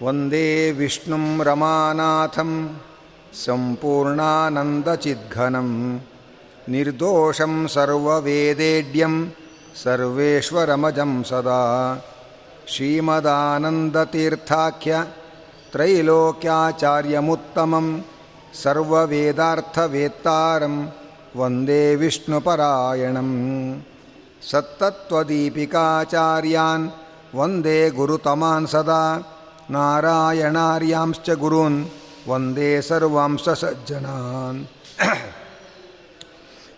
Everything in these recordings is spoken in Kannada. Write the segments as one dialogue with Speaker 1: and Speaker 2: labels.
Speaker 1: ವಂದೇ ವಿಷ್ಣುಂ ರಮಾನಾಥಂ ಸಂಪೂರ್ಣಾನಂದಚಿದ್ಘನಂ ನಿರ್ದೋಷಂ ಸರ್ವವೇದೇಡ್ಯಂ ಸರ್ವೇಶ್ವರಮಜಂ ಸದಾ ಶ್ರೀಮದಾನಂದತೀರ್ಥಾಖ್ಯ ತ್ರೈಲೋಕ್ಯಾಚಾರ್ಯಮುತ್ತಮಂ ಸರ್ವವೇದಾರ್ಥವೇತ್ತಾರಂ ವಂದೇ ವಿಷ್ಣುಪರಾಯಣಂ ಸತ್ತತ್ವದೀಪಿಕಾಚಾರ್ಯಾನ್ ವಂದೇ ಗುರುತಮಾನ್ ಸದಾ ನಾರಾಯಣಾರ್ಯಾಂಶ್ಚ ಗುರುನ್, ವಂದೇ ಸರ್ವಾಂಶ ಸಜ್ಜನಾನ್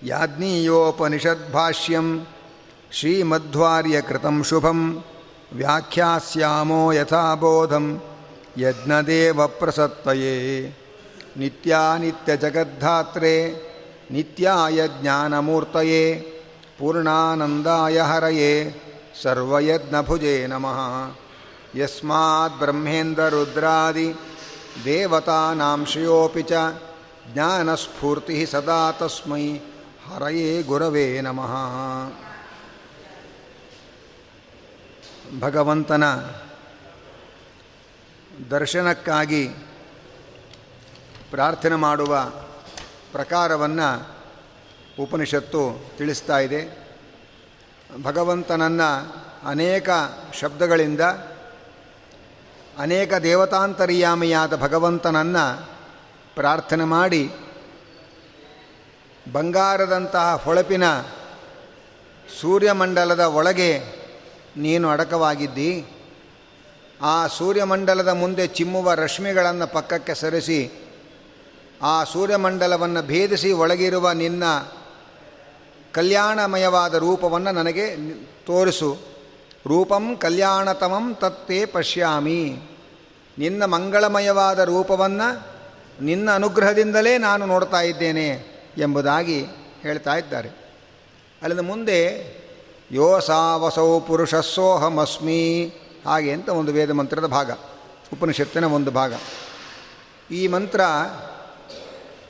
Speaker 1: ಯಾಜ್ಞೀಯೋಪನಿಷದ್ಭಾಷ್ಯಂ ಶ್ರೀಮಧ್ವಾರ್ಯಕೃತಂ ಶುಭಂ, ವ್ಯಾಖ್ಯಾಸ್ಯಾಮೋ ಯಥಾಬೋಧಂ ಯಜ್ಞದೇವ ಯಜ್ಞದೇವಪ್ರಸತ್ತಯೇ. ನಿತ್ಯಾನಿತ್ಯಜಗದ್ಧಾತ್ರೆ ನಿತ್ಯಾಯ ಜ್ಞಾನಮೂರ್ತಯೇ ಪೂರ್ಣಾನಂದಾಯ ಹರಯೇ ಸರ್ವಯಜ್ಞಭುಜೇ ನಮಃ. ಯಸ್ಮಾತ್ ಬ್ರಹ್ಮೇಂದ್ರರುದ್ರಾದಿ ದೇವತಾನಾಂ ಶ್ರೇಯೋಪಿ ಚ ಜ್ಞಾನಸ್ಫೂರ್ತಿ ಸದಾ ತಸ್ಮೈ ಹರಯೇ ಗುರವೇ ನಮಃ ಭಗವಂತನ ದರ್ಶನಕ್ಕಾಗಿ ಪ್ರಾರ್ಥನೆ ಮಾಡುವ ಪ್ರಕಾರವನ್ನು ಉಪನಿಷತ್ತು ತಿಳಿಸ್ತಾ ಇದೆ. ಭಗವಂತನನ್ನು ಅನೇಕ ಶಬ್ದಗಳಿಂದ ಅನೇಕ ದೇವತಾಂತರ್ಯಾಮಿಯಾದ ಭಗವಂತನನ್ನು ಪ್ರಾರ್ಥನೆ ಮಾಡಿ ಬಂಗಾರದಂತಹ ಹೊಳಪಿನ ಸೂರ್ಯಮಂಡಲದ ಒಳಗೆ ನೀನು ಅಡಕವಾಗಿದ್ದಿ. ಆ ಸೂರ್ಯಮಂಡಲದ ಮುಂದೆ ಚಿಮ್ಮುವ ರಶ್ಮಿಗಳನ್ನು ಪಕ್ಕಕ್ಕೆ ಸರಿಸಿ, ಆ ಸೂರ್ಯಮಂಡಲವನ್ನು ಭೇದಿಸಿ ಒಳಗಿರುವ ನಿನ್ನ ಕಲ್ಯಾಣಮಯವಾದ ರೂಪವನ್ನು ನನಗೆ ತೋರಿಸು. ರೂಪಂ ಕಲ್ಯಾಣತಮಂ ತತ್ತೇ ಪಶ್ಯಾಮಿ. ನಿನ್ನ ಮಂಗಳಮಯವಾದ ರೂಪವನ್ನು ನಿನ್ನ ಅನುಗ್ರಹದಿಂದಲೇ ನಾನು ನೋಡ್ತಾ ಇದ್ದೇನೆ ಎಂಬುದಾಗಿ ಹೇಳ್ತಾ ಇದ್ದಾರೆ. ಅಲ್ಲಿಂದ ಮುಂದೆ, ಯೋ ಸಾವಸೌ ಪುರುಷಸ್ಸೋಹಮಸ್ಮಿ ಹಾಗೆ ಅಂತ ಒಂದು ವೇದ ಮಂತ್ರದ ಭಾಗ, ಉಪನಿಷತ್ತಿನ ಒಂದು ಭಾಗ. ಈ ಮಂತ್ರ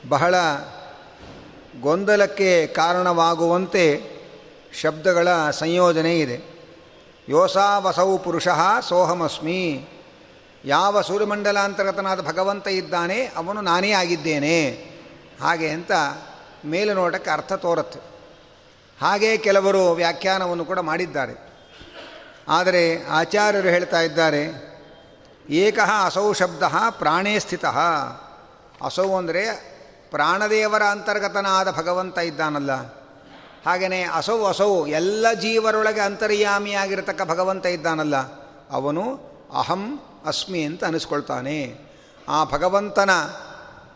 Speaker 1: ಬಹಳ ಗೊಂದಲಕ್ಕೆ ಕಾರಣವಾಗುವಂತೆ ಶಬ್ದಗಳ ಸಂಯೋಜನೆ ಇದೆ. ಯೋಸಾವಸೌ ಪುರುಷ ಸೋಹಮಸ್ಮಿ. ಯಾವ ಸೂರ್ಯಮಂಡಲಾಂತರ್ಗತನಾದ ಭಗವಂತ ಇದ್ದಾನೆ, ಅವನು ನಾನೇ ಆಗಿದ್ದೇನೆ. ಹಾಗೆ ಅಂತ ಮೇಲುನೋಟಕ್ಕೆ ಅರ್ಥ ತೋರುತ್ತೆ. ಹಾಗೇ ಕೆಲವರು ವ್ಯಾಖ್ಯಾನವನ್ನು ಕೂಡ ಮಾಡಿದ್ದಾರೆ. ಆದರೆ ಆಚಾರ್ಯರು ಹೇಳ್ತಾ ಇದ್ದಾರೆ, ಏಕಃ ಅಸೌ ಶಬ್ದ ಪ್ರಾಣೇ ಸ್ಥಿತ. ಅಸೌ ಅಂದರೆ ಪ್ರಾಣದೇವರ ಅಂತರ್ಗತನಾದ ಭಗವಂತ ಇದ್ದಾನಲ್ಲ. ಹಾಗೆಯೇ ಅಸೌ ಅಸೌ ಎಲ್ಲ ಜೀವರೊಳಗೆ ಅಂತರ್ಯಾಮಿಯಾಗಿರತಕ್ಕ ಭಗವಂತ ಇದ್ದಾನಲ್ಲ, ಅವನು ಅಹಂ ಅಸ್ಮಿ ಅಂತ ಅನಿಸ್ಕೊಳ್ತಾನೆ. ಆ ಭಗವಂತನ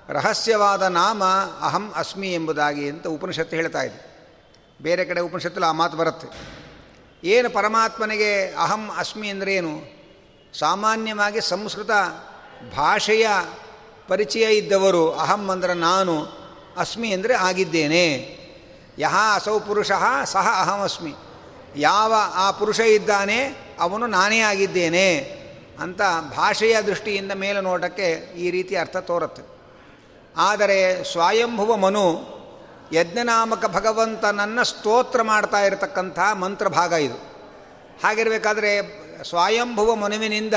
Speaker 1: ರಹಸ್ಯವಾದ ನಾಮ ಅಹಂ ಅಸ್ಮಿ ಎಂಬುದಾಗಿ ಅಂತ ಉಪನಿಷತ್ತು ಹೇಳ್ತಾ ಇದೆ. ಬೇರೆ ಕಡೆ ಉಪನಿಷತ್ತಲ್ಲಿ ಆ ಮಾತು ಬರುತ್ತೆ. ಏನು ಪರಮಾತ್ಮನಿಗೆ ಅಹಂ ಅಸ್ಮಿ ಅಂದ್ರೇನು ಸಾಮಾನ್ಯವಾಗಿ ಸಂಸ್ಕೃತ ಭಾಷೆಯ ಪರಿಚಯ ಇದ್ದವರು ಅಹಂ ಅಂದರೆ ನಾನು, ಅಸ್ಮಿ ಅಂದರೆ ಆಗಿದ್ದೇನೆ. ಯಹ ಅಸೌ ಪುರುಷ ಸಹ ಅಹಮಸ್ಮಿ. ಯಾವ ಆ ಪುರುಷ ಇದ್ದಾನೆ, ಅವನು ನಾನೇ ಆಗಿದ್ದೇನೆ ಅಂತ ಭಾಷೆಯ ದೃಷ್ಟಿಯಿಂದ ಮೇಲೆ ನೋಟಕ್ಕೆ ಈ ರೀತಿ ಅರ್ಥ ತೋರುತ್ತೆ. ಆದರೆ ಸ್ವಯಂಭುವ ಮನು ಯಜ್ಞನಾಮಕ ಭಗವಂತನನ್ನು ಸ್ತೋತ್ರ ಮಾಡ್ತಾ ಇರತಕ್ಕಂಥ ಮಂತ್ರಭಾಗ ಇದು. ಹಾಗಿರಬೇಕಾದ್ರೆ ಸ್ವಯಂಭುವ ಮನುವಿನಿಂದ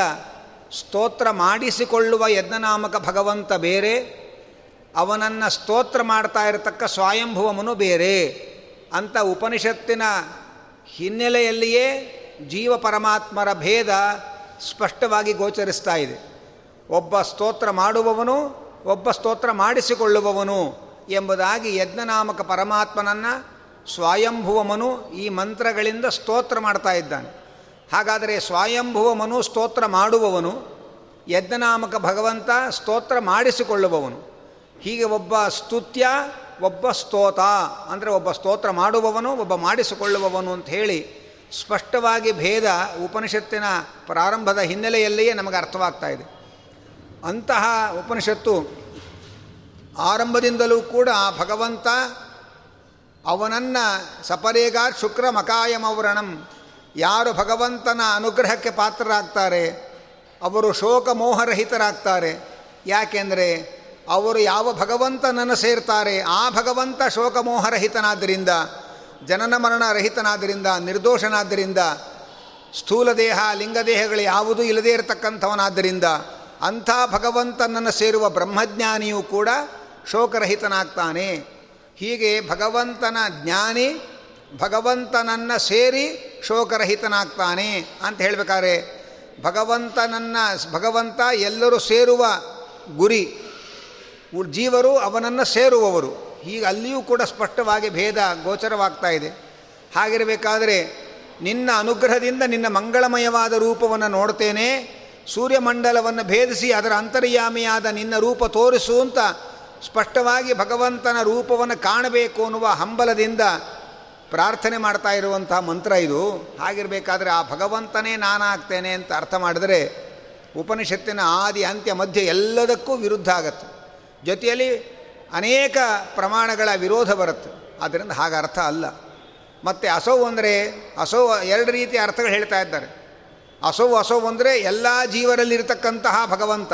Speaker 1: ಸ್ತೋತ್ರ ಮಾಡಿಸಿಕೊಳ್ಳುವ ಯಜ್ಞನಾಮಕ ಭಗವಂತ ಬೇರೆ ಅವನನ್ನು ಸ್ತೋತ್ರ ಮಾಡ್ತಾ ಇರತಕ್ಕ ಸ್ವಯಂಭುವಮನು ಬೇರೆ. ಅಂತ ಉಪನಿಷತ್ತಿನ ಹಿನ್ನೆಲೆಯಲ್ಲಿಯೇ ಜೀವ ಪರಮಾತ್ಮರ ಭೇದ ಸ್ಪಷ್ಟವಾಗಿ ಗೋಚರಿಸ್ತಾ ಇದೆ. ಒಬ್ಬ ಸ್ತೋತ್ರ ಮಾಡುವವನು, ಒಬ್ಬ ಸ್ತೋತ್ರ ಮಾಡಿಸಿಕೊಳ್ಳುವವನು ಎಂಬುದಾಗಿ ಯಜ್ಞನಾಮಕ ಪರಮಾತ್ಮನನ್ನು ಸ್ವಯಂಭುವಮನು ಈ ಮಂತ್ರಗಳಿಂದ ಸ್ತೋತ್ರ ಮಾಡ್ತಾ ಇದ್ದಾನೆ. ಹಾಗಾದರೆ ಸ್ವಯಂಭುವಮನು ಸ್ತೋತ್ರ ಮಾಡುವವನು, ಯಜ್ಞನಾಮಕ ಭಗವಂತ ಸ್ತೋತ್ರ ಮಾಡಿಸಿಕೊಳ್ಳುವವನು. ಹೀಗೆ ಒಬ್ಬ ಸ್ತುತ್ಯ, ಒಬ್ಬ ಸ್ತೋತ, ಅಂದರೆ ಒಬ್ಬ ಸ್ತೋತ್ರ ಮಾಡುವವನು, ಒಬ್ಬ ಮಾಡಿಸಿಕೊಳ್ಳುವವನು ಅಂತ ಹೇಳಿ ಸ್ಪಷ್ಟವಾಗಿ ಭೇದ ಉಪನಿಷತ್ತಿನ ಪ್ರಾರಂಭದ ಹಿನ್ನೆಲೆಯಲ್ಲಿಯೇ ನಮಗೆ ಅರ್ಥವಾಗ್ತಾ ಇದೆ. ಅಂತಹ ಉಪನಿಷತ್ತು ಆರಂಭದಿಂದಲೂ ಕೂಡ ಭಗವಂತ ಅವನನ್ನು ಸಪರೇಗ ಶುಕ್ರ ಮಕಾಯಮವ್ರಣಂ ಯಾರು ಭಗವಂತನ ಅನುಗ್ರಹಕ್ಕೆ ಪಾತ್ರರಾಗ್ತಾರೆ, ಅವರು ಶೋಕ ಮೋಹರಹಿತರಾಗ್ತಾರೆ ಯಾಕೆಂದರೆ ಅವರು ಯಾವ ಭಗವಂತನನ್ನು ಸೇರ್ತಾರೆ, ಆ ಭಗವಂತ ಶೋಕಮೋಹರಹಿತನಾದ್ದರಿಂದ, ಜನನ ಮರಣ ರಹಿತನಾದ್ದರಿಂದ ನಿರ್ದೋಷನಾದ್ದರಿಂದ, ಸ್ಥೂಲ ದೇಹ ಲಿಂಗದೇಹಗಳು ಯಾವುದೂ ಇಲ್ಲದೇ ಇರತಕ್ಕಂಥವನಾದ್ದರಿಂದ, ಅಂಥ ಭಗವಂತನನ್ನು ಸೇರುವ ಬ್ರಹ್ಮಜ್ಞಾನಿಯೂ ಕೂಡ ಶೋಕರಹಿತನಾಗ್ತಾನೆ. ಹೀಗೆ ಭಗವಂತನ ಜ್ಞಾನಿ ಭಗವಂತನನ್ನು ಸೇರಿ ಶೋಕರಹಿತನಾಗ್ತಾನೆ ಅಂತ ಹೇಳಬೇಕಾದ್ರೆ ಭಗವಂತನನ್ನು ಭಗವಂತ ಎಲ್ಲರೂ ಸೇರುವ ಗುರಿ ಜೀವರು ಅವನನ್ನು ಸೇರುವವರು. ಹೀಗೆ ಅಲ್ಲಿಯೂ ಕೂಡ ಸ್ಪಷ್ಟವಾಗಿ ಭೇದ ಗೋಚರವಾಗ್ತಾ ಇದೆ. ಹಾಗಿರಬೇಕಾದರೆ ನಿನ್ನ ಅನುಗ್ರಹದಿಂದ ನಿನ್ನ ಮಂಗಳಮಯವಾದ ರೂಪವನ್ನು ನೋಡ್ತೇನೆ. ಸೂರ್ಯಮಂಡಲವನ್ನು ಭೇದಿಸಿ ಅದರ ಅಂತರ್ಯಾಮಿಯಾದ ನಿನ್ನ ರೂಪ ತೋರಿಸು ಅಂತ ಸ್ಪಷ್ಟವಾಗಿ ಭಗವಂತನ ರೂಪವನ್ನು ಕಾಣಬೇಕು ಅನ್ನುವ ಹಂಬಲದಿಂದ ಪ್ರಾರ್ಥನೆ ಮಾಡ್ತಾ ಇರುವಂತಹ ಮಂತ್ರ ಇದು. ಹಾಗಿರಬೇಕಾದ್ರೆ ಆ ಭಗವಂತನೇ ನಾನಾಗ್ತೇನೆ ಅಂತ ಅರ್ಥ ಮಾಡಿದರೆ ಉಪನಿಷತ್ತಿನ ಆದಿ ಅಂತ್ಯ ಮಧ್ಯೆ ಎಲ್ಲದಕ್ಕೂ ವಿರುದ್ಧ ಆಗತ್ತೆ. ಜೊತೆಯಲ್ಲಿ ಅನೇಕ ಪ್ರಮಾಣಗಳ ವಿರೋಧ ಬರುತ್ತೆ. ಆದ್ದರಿಂದ ಹಾಗೆ ಅರ್ಥ ಅಲ್ಲ. ಮತ್ತು ಅಸೌ ಅಂದರೆ, ಅಸೋ ಎರಡು ರೀತಿಯ ಅರ್ಥಗಳು ಹೇಳ್ತಾ ಇದ್ದಾರೆ. ಅಸೋ, ಅಸೌ ಅಂದರೆ ಎಲ್ಲ ಜೀವರಲ್ಲಿರ್ತಕ್ಕಂತಹ ಭಗವಂತ.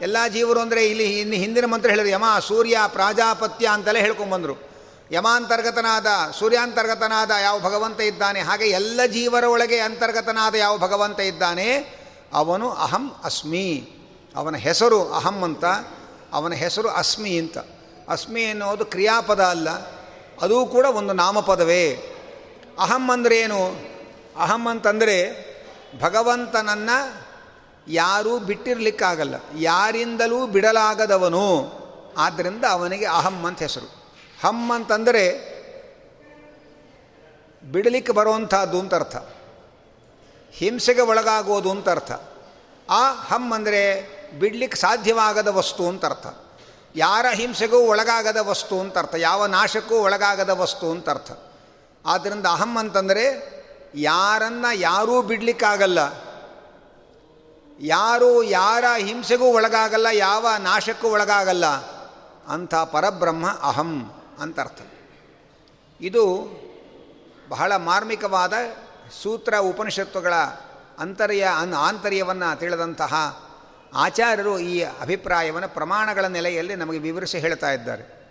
Speaker 1: ಎಲ್ಲ ಜೀವರು ಅಂದರೆ ಇಲ್ಲಿ ಇನ್ನು ಹಿಂದಿನ ಮಂತ್ರ ಹೇಳಿದ್ರು, ಯಮ, ಸೂರ್ಯ, ಪ್ರಾಜಾಪತ್ಯ ಅಂತೆಲ್ಲ ಹೇಳ್ಕೊಂಬಂದರು ಯಮಾಂತರ್ಗತನಾದ, ಸೂರ್ಯಾಂತರ್ಗತನಾದ ಯಾವ ಭಗವಂತ ಇದ್ದಾನೆ, ಹಾಗೆ ಎಲ್ಲ ಜೀವರ ಒಳಗೆ ಅಂತರ್ಗತನಾದ ಯಾವ ಭಗವಂತ ಇದ್ದಾನೆ, ಅವನು ಅಹಂ ಅಸ್ಮಿ. ಅವನ ಹೆಸರು ಅಹಂ ಅಂತ. ಅವನ ಹೆಸರು ಅಸ್ಮಿ ಅಂತ. ಅಸ್ಮಿ ಎನ್ನುವುದು ಕ್ರಿಯಾಪದ ಅಲ್ಲ, ಅದೂ ಕೂಡ ಒಂದು ನಾಮಪದವೇ. ಅಹಂ ಅಂದರೆ ಏನು? ಅಹಂ ಅಂತಂದರೆ ಭಗವಂತನನ್ನು ಯಾರೂ ಬಿಟ್ಟಿರಲಿಕ್ಕಾಗಲ್ಲ, ಯಾರಿಂದಲೂ ಬಿಡಲಾಗದವನು. ಆದ್ದರಿಂದ ಅವನಿಗೆ ಅಹಂ ಅಂತ ಹೆಸರು. ಹಮ್ ಅಂತಂದರೆ ಬಿಡಲಿಕ್ಕೆ ಬರುವಂಥದ್ದು ಅಂತ ಅರ್ಥ. ಹಿಂಸೆಗೆ ಒಳಗಾಗೋದು ಅಂತ ಅರ್ಥ. ಆ ಹಮ್ ಅಂದರೆ ಬಿಡಲಿಕ್ಕೆ ಸಾಧ್ಯವಾಗದ ವಸ್ತು ಅಂತ ಅರ್ಥ. ಯಾರ ಹಿಂಸೆಗೂ ಒಳಗಾಗದ ವಸ್ತು ಅಂತ ಅರ್ಥ. ಯಾವ ನಾಶಕ್ಕೂ ಒಳಗಾಗದ ವಸ್ತು ಅಂತ ಅರ್ಥ. ಆದ್ದರಿಂದ ಅಹಂ ಅಂತಂದರೆ ಯಾರನ್ನು ಯಾರೂ ಬಿಡಲಿಕ್ಕಾಗಲ್ಲ. ಯಾರು ಯಾರ ಹಿಂಸೆಗೂ ಒಳಗಾಗಲ್ಲ, ಯಾವ ನಾಶಕ್ಕೂ ಒಳಗಾಗಲ್ಲ. ಅಂಥ ಪರಬ್ರಹ್ಮ ಅಹಂ ಅಂತ ಅರ್ಥ. ಇದು ಬಹಳ ಮಾರ್ಮಿಕವಾದ ಸೂತ್ರ ಉಪನಿಷತ್ತುಗಳ ಅಂತರ್ಯ ಅನ್ ಆಂತರ್ಯವನ್ನು ತಿಳಿದಂತಹ ಆಚಾರ್ಯರು ಈ ಅಭಿಪ್ರಾಯವನ್ನು ಪ್ರಮಾಣಗಳ ನೆಲೆಯಲ್ಲಿ ನಮಗೆ ವಿವರಿಸಿ ಹೇಳ್ತಾ ಇದ್ದಾರೆ.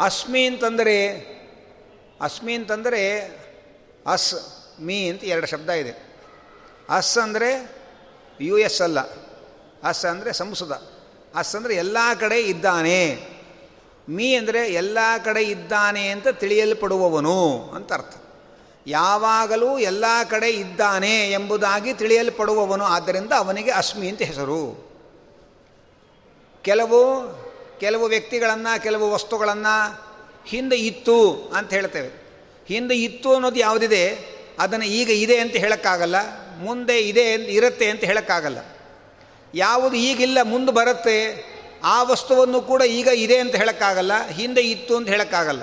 Speaker 1: ಅಸ್ಮಿ ಅಂತಂದರೆ ಅಸ್ಮಿ ಅಂತಂದರೆ ಅಸ್, ಮೀ ಅಂತ ಎರಡು ಶಬ್ದ ಇದೆ. ಅಸ್ ಅಂದರೆ ಯು ಎಸ್ ಅಲ್ಲ. ಅಸ್ ಅಂದರೆ ಸಂಸದ. ಅಸ್ ಅಂದರೆ ಎಲ್ಲ ಕಡೆ ಇದ್ದಾನೆ. ಮೀ ಅಂದರೆ ಎಲ್ಲ ಕಡೆ ಇದ್ದಾನೆ ಅಂತ ತಿಳಿಯಲ್ಪಡುವವನು ಅಂತ ಅರ್ಥ. ಯಾವಾಗಲೂ ಎಲ್ಲ ಕಡೆ ಇದ್ದಾನೆ ಎಂಬುದಾಗಿ ತಿಳಿಯಲ್ಪಡುವವನು ಆದ್ದರಿಂದ ಅವನಿಗೆ ಅಸ್ಮಿ ಅಂತ ಹೆಸರು. ಕೆಲವು ಕೆಲವು ವ್ಯಕ್ತಿಗಳನ್ನು, ಕೆಲವು ವಸ್ತುಗಳನ್ನು ಹಿಂದೆ ಇತ್ತು ಅಂತ ಹೇಳ್ತೇವೆ. ಹಿಂದೆ ಇತ್ತು ಅನ್ನೋದು ಯಾವುದಿದೆ? ಅದನ್ನು ಈಗ ಇದೆ ಅಂತ ಹೇಳೋಕ್ಕಾಗಲ್ಲ, ಮುಂದೆ ಇದೆ ಇರುತ್ತೆ ಅಂತ ಹೇಳೋಕ್ಕಾಗಲ್ಲ. ಯಾವುದು ಈಗಿಲ್ಲ, ಮುಂದೆ ಬರುತ್ತೆ, ಆ ವಸ್ತುವನ್ನು ಕೂಡ ಈಗ ಇದೆ ಅಂತ ಹೇಳೋಕ್ಕಾಗಲ್ಲ, ಹಿಂದೆ ಇತ್ತು ಅಂತ ಹೇಳೋಕ್ಕಾಗಲ್ಲ.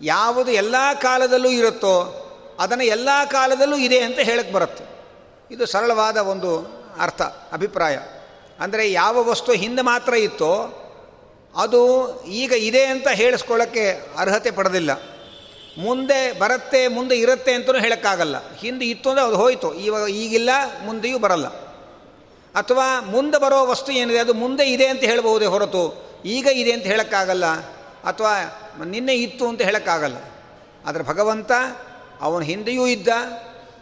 Speaker 1: ಯಾವುದು ಎಲ್ಲ ಕಾಲದಲ್ಲೂ ಇರುತ್ತೋ ಅದನ್ನು ಎಲ್ಲ ಕಾಲದಲ್ಲೂ ಇದೆ ಅಂತ ಹೇಳಕ್ಕೆ ಬರುತ್ತೆ. ಇದು ಸರಳವಾದ ಒಂದು ಅರ್ಥ, ಅಭಿಪ್ರಾಯ. ಅಂದರೆ ಯಾವ ವಸ್ತು ಹಿಂದೆ ಮಾತ್ರ ಇತ್ತೋ ಅದು ಈಗ ಇದೆ ಅಂತ ಹೇಳಿಸ್ಕೊಳ್ಳೋಕ್ಕೆ ಅರ್ಹತೆ ಪಡೆದಿಲ್ಲ. ಮುಂದೆ ಬರುತ್ತೆ, ಮುಂದೆ ಇರುತ್ತೆ ಅಂತಲೂ ಹೇಳೋಕ್ಕಾಗಲ್ಲ. ಹಿಂದೆ ಇತ್ತು ಅಂದರೆ ಅದು ಹೋಯಿತು. ಇವಾಗ ಈಗಿಲ್ಲ, ಮುಂದೆಯೂ ಬರಲ್ಲ. ಅಥವಾ ಮುಂದೆ ಬರೋ ವಸ್ತು ಏನಿದೆ, ಅದು ಮುಂದೆ ಇದೆ ಅಂತ ಹೇಳಬಹುದೇ ಹೊರತು, ಈಗ ಇದೆ ಅಂತ ಹೇಳೋಕ್ಕಾಗಲ್ಲ, ಅಥವಾ ನಿನ್ನೆ ಇತ್ತು ಅಂತ ಹೇಳೋಕ್ಕಾಗಲ್ಲ. ಆದರೆ ಭಗವಂತ ಅವನು ಹಿಂದೆಯೂ ಇದ್ದ,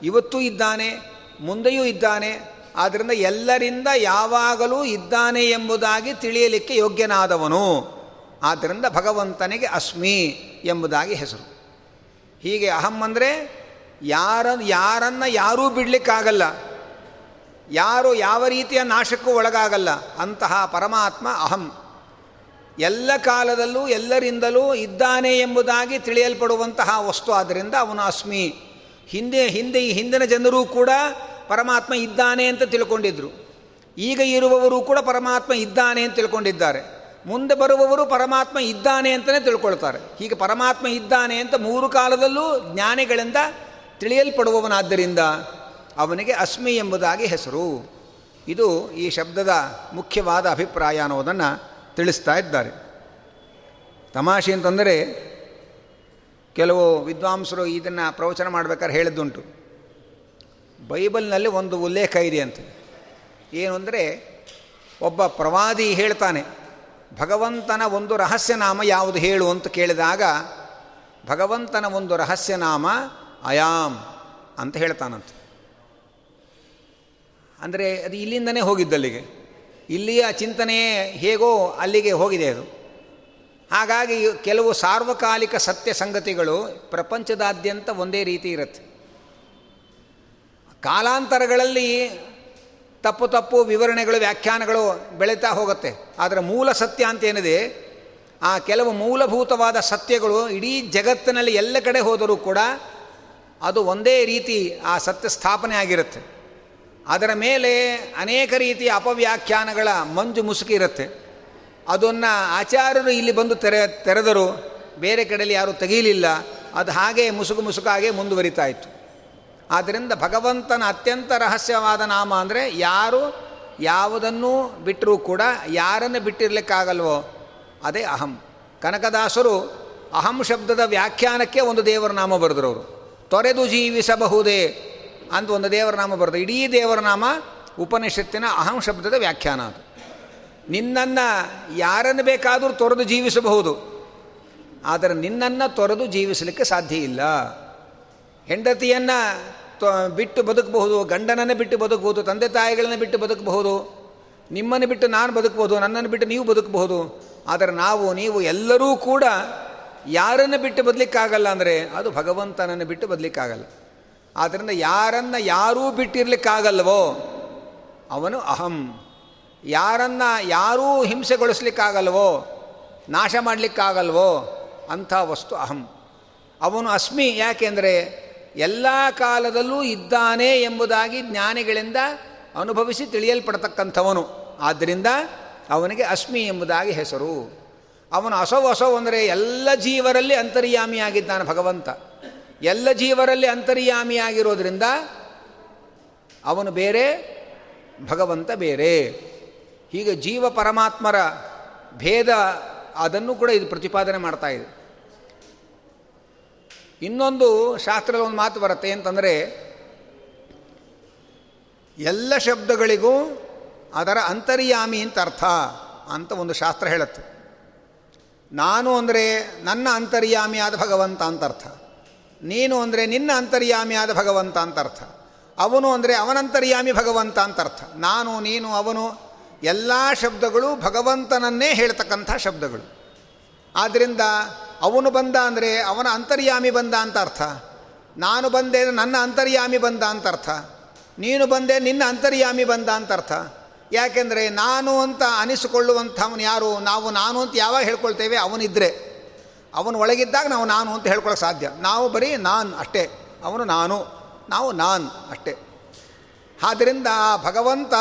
Speaker 1: ಇವತ್ತೂ ಇದ್ದಾನೆ, ಮುಂದೆಯೂ ಇದ್ದಾನೆ ಆದ್ದರಿಂದ ಎಲ್ಲರಿಂದ ಯಾವಾಗಲೂ ಇದ್ದಾನೆ ಎಂಬುದಾಗಿ ತಿಳಿಯಲಿಕ್ಕೆ ಯೋಗ್ಯನಾದವನು. ಆದ್ದರಿಂದ ಭಗವಂತನಿಗೆ ಅಸ್ಮಿ ಎಂಬುದಾಗಿ ಹೆಸರು. ಹೀಗೆ ಅಹಂ ಅಂದರೆ ಯಾರ, ಯಾರನ್ನು ಯಾರೂ ಬಿಡಲಿಕ್ಕಾಗಲ್ಲ. ಯಾರು ಯಾವ ರೀತಿಯ ನಾಶಕ್ಕೂ ಒಳಗಾಗಲ್ಲ. ಅಂತಹ ಪರಮಾತ್ಮ ಅಹಂ. ಎಲ್ಲ ಕಾಲದಲ್ಲೂ ಎಲ್ಲರಿಂದಲೂ ಇದ್ದಾನೆ ಎಂಬುದಾಗಿ ತಿಳಿಯಲ್ಪಡುವಂತಹ ವಸ್ತು ಆದ್ದರಿಂದ ಅವನು ಅಸ್ಮಿ. ಹಿಂದೆ ಹಿಂದೆ ಹಿಂದಿನ ಜನರೂ ಕೂಡ ಪರಮಾತ್ಮ ಇದ್ದಾನೆ ಅಂತ ತಿಳ್ಕೊಂಡಿದ್ರು. ಈಗ ಇರುವವರು ಕೂಡ ಪರಮಾತ್ಮ ಇದ್ದಾನೆ ಅಂತ ತಿಳ್ಕೊಂಡಿದ್ದಾರೆ. ಮುಂದೆ ಬರುವವರು ಪರಮಾತ್ಮ ಇದ್ದಾನೆ ಅಂತಲೇ ತಿಳ್ಕೊಳ್ತಾರೆ. ಹೀಗೆ ಪರಮಾತ್ಮ ಇದ್ದಾನೆ ಅಂತ ಮೂರು ಕಾಲದಲ್ಲೂ ಜ್ಞಾನಿಗಳಿಂದ ತಿಳಿಯಲ್ಪಡುವವನಾದ್ದರಿಂದ ಅವನಿಗೆ ಅಸ್ಮಿ ಎಂಬುದಾಗಿ ಹೆಸರು. ಇದು ಈ ಶಬ್ದದ ಮುಖ್ಯವಾದ ಅಭಿಪ್ರಾಯ ಅನ್ನೋದನ್ನು ತಿಳಿಸ್ತಾ ಇದ್ದಾರೆ. ತಮಾಷೆ ಅಂತಂದರೆ ಕೆಲವು ವಿದ್ವಾಂಸರು ಇದನ್ನು ಪ್ರವಚನ ಮಾಡಬೇಕಾದ್ರೆ ಹೇಳಿದ್ದುಂಟು. ಬೈಬಲ್ನಲ್ಲಿ ಒಂದು ಉಲ್ಲೇಖ ಇದೆ ಅಂತ. ಏನು ಅಂದರೆ ಒಬ್ಬ ಪ್ರವಾದಿ ಹೇಳ್ತಾನೆ, ಭಗವಂತನ ಒಂದು ರಹಸ್ಯನಾಮ ಯಾವುದು ಹೇಳು? ಅಂತ ಕೇಳಿದಾಗ, ಭಗವಂತನ ಒಂದು ರಹಸ್ಯನಾಮ ಅಯಾಮ್ ಅಂತ ಹೇಳ್ತಾನಂತೆ. ಅಂದರೆ ಅದು ಇಲ್ಲಿಂದನೇ ಹೋಗಿದ್ದಲ್ಲಿಗೆ. ಇಲ್ಲಿಯ ಚಿಂತನೆ ಹೇಗೋ ಅಲ್ಲಿಗೆ ಹೋಗಿದೆ ಅದು. ಹಾಗಾಗಿ ಕೆಲವು ಸಾರ್ವಕಾಲಿಕ ಸತ್ಯ ಸಂಗತಿಗಳು ಪ್ರಪಂಚದಾದ್ಯಂತ ಒಂದೇ ರೀತಿ ಇರುತ್ತೆ. ಕಾಲಾಂತರಗಳಲ್ಲಿ ತಪ್ಪು ತಪ್ಪು ವಿವರಣೆಗಳು, ವ್ಯಾಖ್ಯಾನಗಳು ಬೆಳೀತಾ ಹೋಗುತ್ತೆ. ಆದರೆ ಮೂಲ ಸತ್ಯ ಅಂತ ಏನಿದೆ ಆ ಕೆಲವು ಮೂಲಭೂತವಾದ ಸತ್ಯಗಳು ಇಡೀ ಜಗತ್ತಿನಲ್ಲಿ ಎಲ್ಲ ಕಡೆ ಹೋದರೂ ಕೂಡ ಅದು ಒಂದೇ ರೀತಿ ಆ ಸತ್ಯ ಸ್ಥಾಪನೆ ಆಗಿರುತ್ತೆ. ಅದರ ಮೇಲೆ ಅನೇಕ ರೀತಿಯ ಅಪವ್ಯಾಖ್ಯಾನಗಳ ಮಂಜು ಮುಸುಕಿ ಇರುತ್ತೆ. ಅದನ್ನು ಆಚಾರ್ಯರು ಇಲ್ಲಿ ಬಂದು ತೆರೆ, ತೆರೆದರು. ಬೇರೆ ಕಡೆಯಲ್ಲಿ ಯಾರೂ ತೆಗೀಲಿಲ್ಲ. ಅದು ಹಾಗೆ ಮುಸುಕು ಮುಸುಕಾಗೆ ಮುಂದುವರಿತಾ ಇತ್ತು. ಆದ್ದರಿಂದ ಭಗವಂತನ ಅತ್ಯಂತ ರಹಸ್ಯವಾದ ನಾಮ ಅಂದರೆ ಯಾರು ಯಾವುದನ್ನೂ ಬಿಟ್ಟರೂ ಕೂಡ ಯಾರನ್ನು ಬಿಟ್ಟಿರಲಿಕ್ಕಾಗಲ್ವೋ ಅದೇ ಅಹಂ. ಕನಕದಾಸರು ಅಹಂ ಶಬ್ದದ ವ್ಯಾಖ್ಯಾನಕ್ಕೆ ಒಂದು ದೇವರ ನಾಮ ಬರೆದರು ಅವರು. ತೊರೆದು ಜೀವಿಸಬಹುದೇ ಅಂತ ಒಂದು ದೇವರ ನಾಮ ಬರ್ತದೆ. ಇಡೀ ದೇವರ ನಾಮ ಉಪನಿಷತ್ತಿನ ಅಹಂ ಶಬ್ದದ ವ್ಯಾಖ್ಯಾನ ಅದು. ನಿನ್ನನ್ನು ಯಾರನ್ನು ಬೇಕಾದರೂ ತೊರೆದು ಜೀವಿಸಬಹುದು. ಆದರೆ ನಿನ್ನನ್ನು ತೊರೆದು ಜೀವಿಸಲಿಕ್ಕೆ ಸಾಧ್ಯ ಇಲ್ಲ. ಹೆಂಡತಿಯನ್ನು ಬಿಟ್ಟು ಬದುಕಬಹುದು, ಗಂಡನನ್ನು ಬಿಟ್ಟು ಬದುಕಬಹುದು, ತಂದೆ ತಾಯಿಗಳನ್ನು ಬಿಟ್ಟು ಬದುಕಬಹುದು, ನಿಮ್ಮನ್ನು ಬಿಟ್ಟು ನಾನು ಬದುಕಬಹುದು, ನನ್ನನ್ನು ಬಿಟ್ಟು ನೀವು ಬದುಕಬಹುದು. ಆದರೆ ನಾವು, ನೀವು ಎಲ್ಲರೂ ಕೂಡ ಯಾರನ್ನು ಬಿಟ್ಟು ಬದಲಿಕ್ಕಾಗಲ್ಲ ಅಂದರೆ ಅದು ಭಗವಂತನನ್ನು ಬಿಟ್ಟು ಬದಲಿಕ್ಕಾಗಲ್ಲ. ಆದ್ದರಿಂದ ಯಾರನ್ನು ಯಾರೂ ಬಿಟ್ಟಿರಲಿಕ್ಕಾಗಲ್ವೋ ಅವನು ಅಹಂ. ಯಾರನ್ನು ಯಾರೂ ಹಿಂಸೆಗೊಳಿಸ್ಲಿಕ್ಕಾಗಲ್ವೋ, ನಾಶ ಮಾಡಲಿಕ್ಕಾಗಲ್ವೋ ಅಂಥ ವಸ್ತು ಅಹಂ. ಅವನು ಅಸ್ಮಿ ಯಾಕೆಂದರೆ ಎಲ್ಲ ಕಾಲದಲ್ಲೂ ಇದ್ದಾನೆ ಎಂಬುದಾಗಿ ಜ್ಞಾನಿಗಳಿಂದ ಅನುಭವಿಸಿ ತಿಳಿಯಲ್ಪಡತಕ್ಕಂಥವನು. ಆದ್ದರಿಂದ ಅವನಿಗೆ ಅಸ್ಮಿ ಎಂಬುದಾಗಿ ಹೆಸರು. ಅವನು ಅಸೋ ಅಸೌ ಅಂದರೆ ಎಲ್ಲ ಜೀವರಲ್ಲಿ ಅಂತರ್ಯಾಮಿಯಾಗಿದ್ದಾನೆ ಭಗವಂತ. ಎಲ್ಲ ಜೀವರಲ್ಲಿ ಅಂತರ್ಯಾಮಿಯಾಗಿರೋದ್ರಿಂದ ಅವನು ಬೇರೆ, ಭಗವಂತ ಬೇರೆ. ಹೀಗೆ ಜೀವ ಪರಮಾತ್ಮರ ಭೇದ ಅದನ್ನು ಕೂಡ ಇದು ಪ್ರತಿಪಾದನೆ ಮಾಡ್ತಾ ಇದೆ. ಇನ್ನೊಂದು ಶಾಸ್ತ್ರದಲ್ಲಿ ಒಂದು ಮಾತು ಬರುತ್ತೆ ಅಂತಂದರೆ ಎಲ್ಲ ಶಬ್ದಗಳಿಗೂ ಅದರ ಅಂತರ್ಯಾಮಿ ಅಂತ ಅರ್ಥ ಅಂತ ಒಂದು ಶಾಸ್ತ್ರ ಹೇಳುತ್ತೆ. ನಾನು ಅಂದರೆ ನನ್ನ ಅಂತರ್ಯಾಮಿಯಾದ ಭಗವಂತ ಅಂತ ಅರ್ಥ. ನೀನು ಅಂದರೆ ನಿನ್ನ ಅಂತರ್ಯಾಮಿಯಾದ ಭಗವಂತ ಅಂತ ಅರ್ಥ. ಅವನು ಅಂದರೆ ಅವನಂತರ್ಯಾಮಿ ಭಗವಂತ ಅಂತ ಅರ್ಥ. ನಾನು, ನೀನು, ಅವನು ಎಲ್ಲ ಶಬ್ದಗಳು ಭಗವಂತನನ್ನೇ ಹೇಳ್ತಕ್ಕಂಥ ಶಬ್ದಗಳು. ಆದ್ದರಿಂದ ಅವನು ಬಂದ ಅಂದರೆ ಅವನ ಅಂತರ್ಯಾಮಿ ಬಂದ ಅಂತ ಅರ್ಥ. ನಾನು ಬಂದೆ ನನ್ನ ಅಂತರ್ಯಾಮಿ ಬಂದ ಅಂತ ಅರ್ಥ. ನೀನು ಬಂದೆ ನಿನ್ನ ಅಂತರ್ಯಾಮಿ ಬಂದ ಅಂತ ಅರ್ಥ. ಯಾಕೆಂದರೆ ನಾನು ಅಂತ ಅನಿಸಿಕೊಳ್ಳುವಂಥವನು ಯಾರು? ನಾವು, ನಾನು ಅಂತ ಯಾವಾಗ ಹೇಳ್ಕೊಳ್ತೇವೆ? ಅವನಿದ್ದರೆ ಅವನು ಒಳಗಿದ್ದಾಗ ನಾವು ನಾನು ಅಂತ ಹೇಳ್ಕೊಳ್ಳೋಕೆ ಸಾಧ್ಯ. ನಾವು ಬರೀ ನಾನು ಅಷ್ಟೇ. ಅವನು ನಾನು, ನಾವು ನಾನು ಅಷ್ಟೇ. ಆದ್ದರಿಂದ ಭಗವಂತ,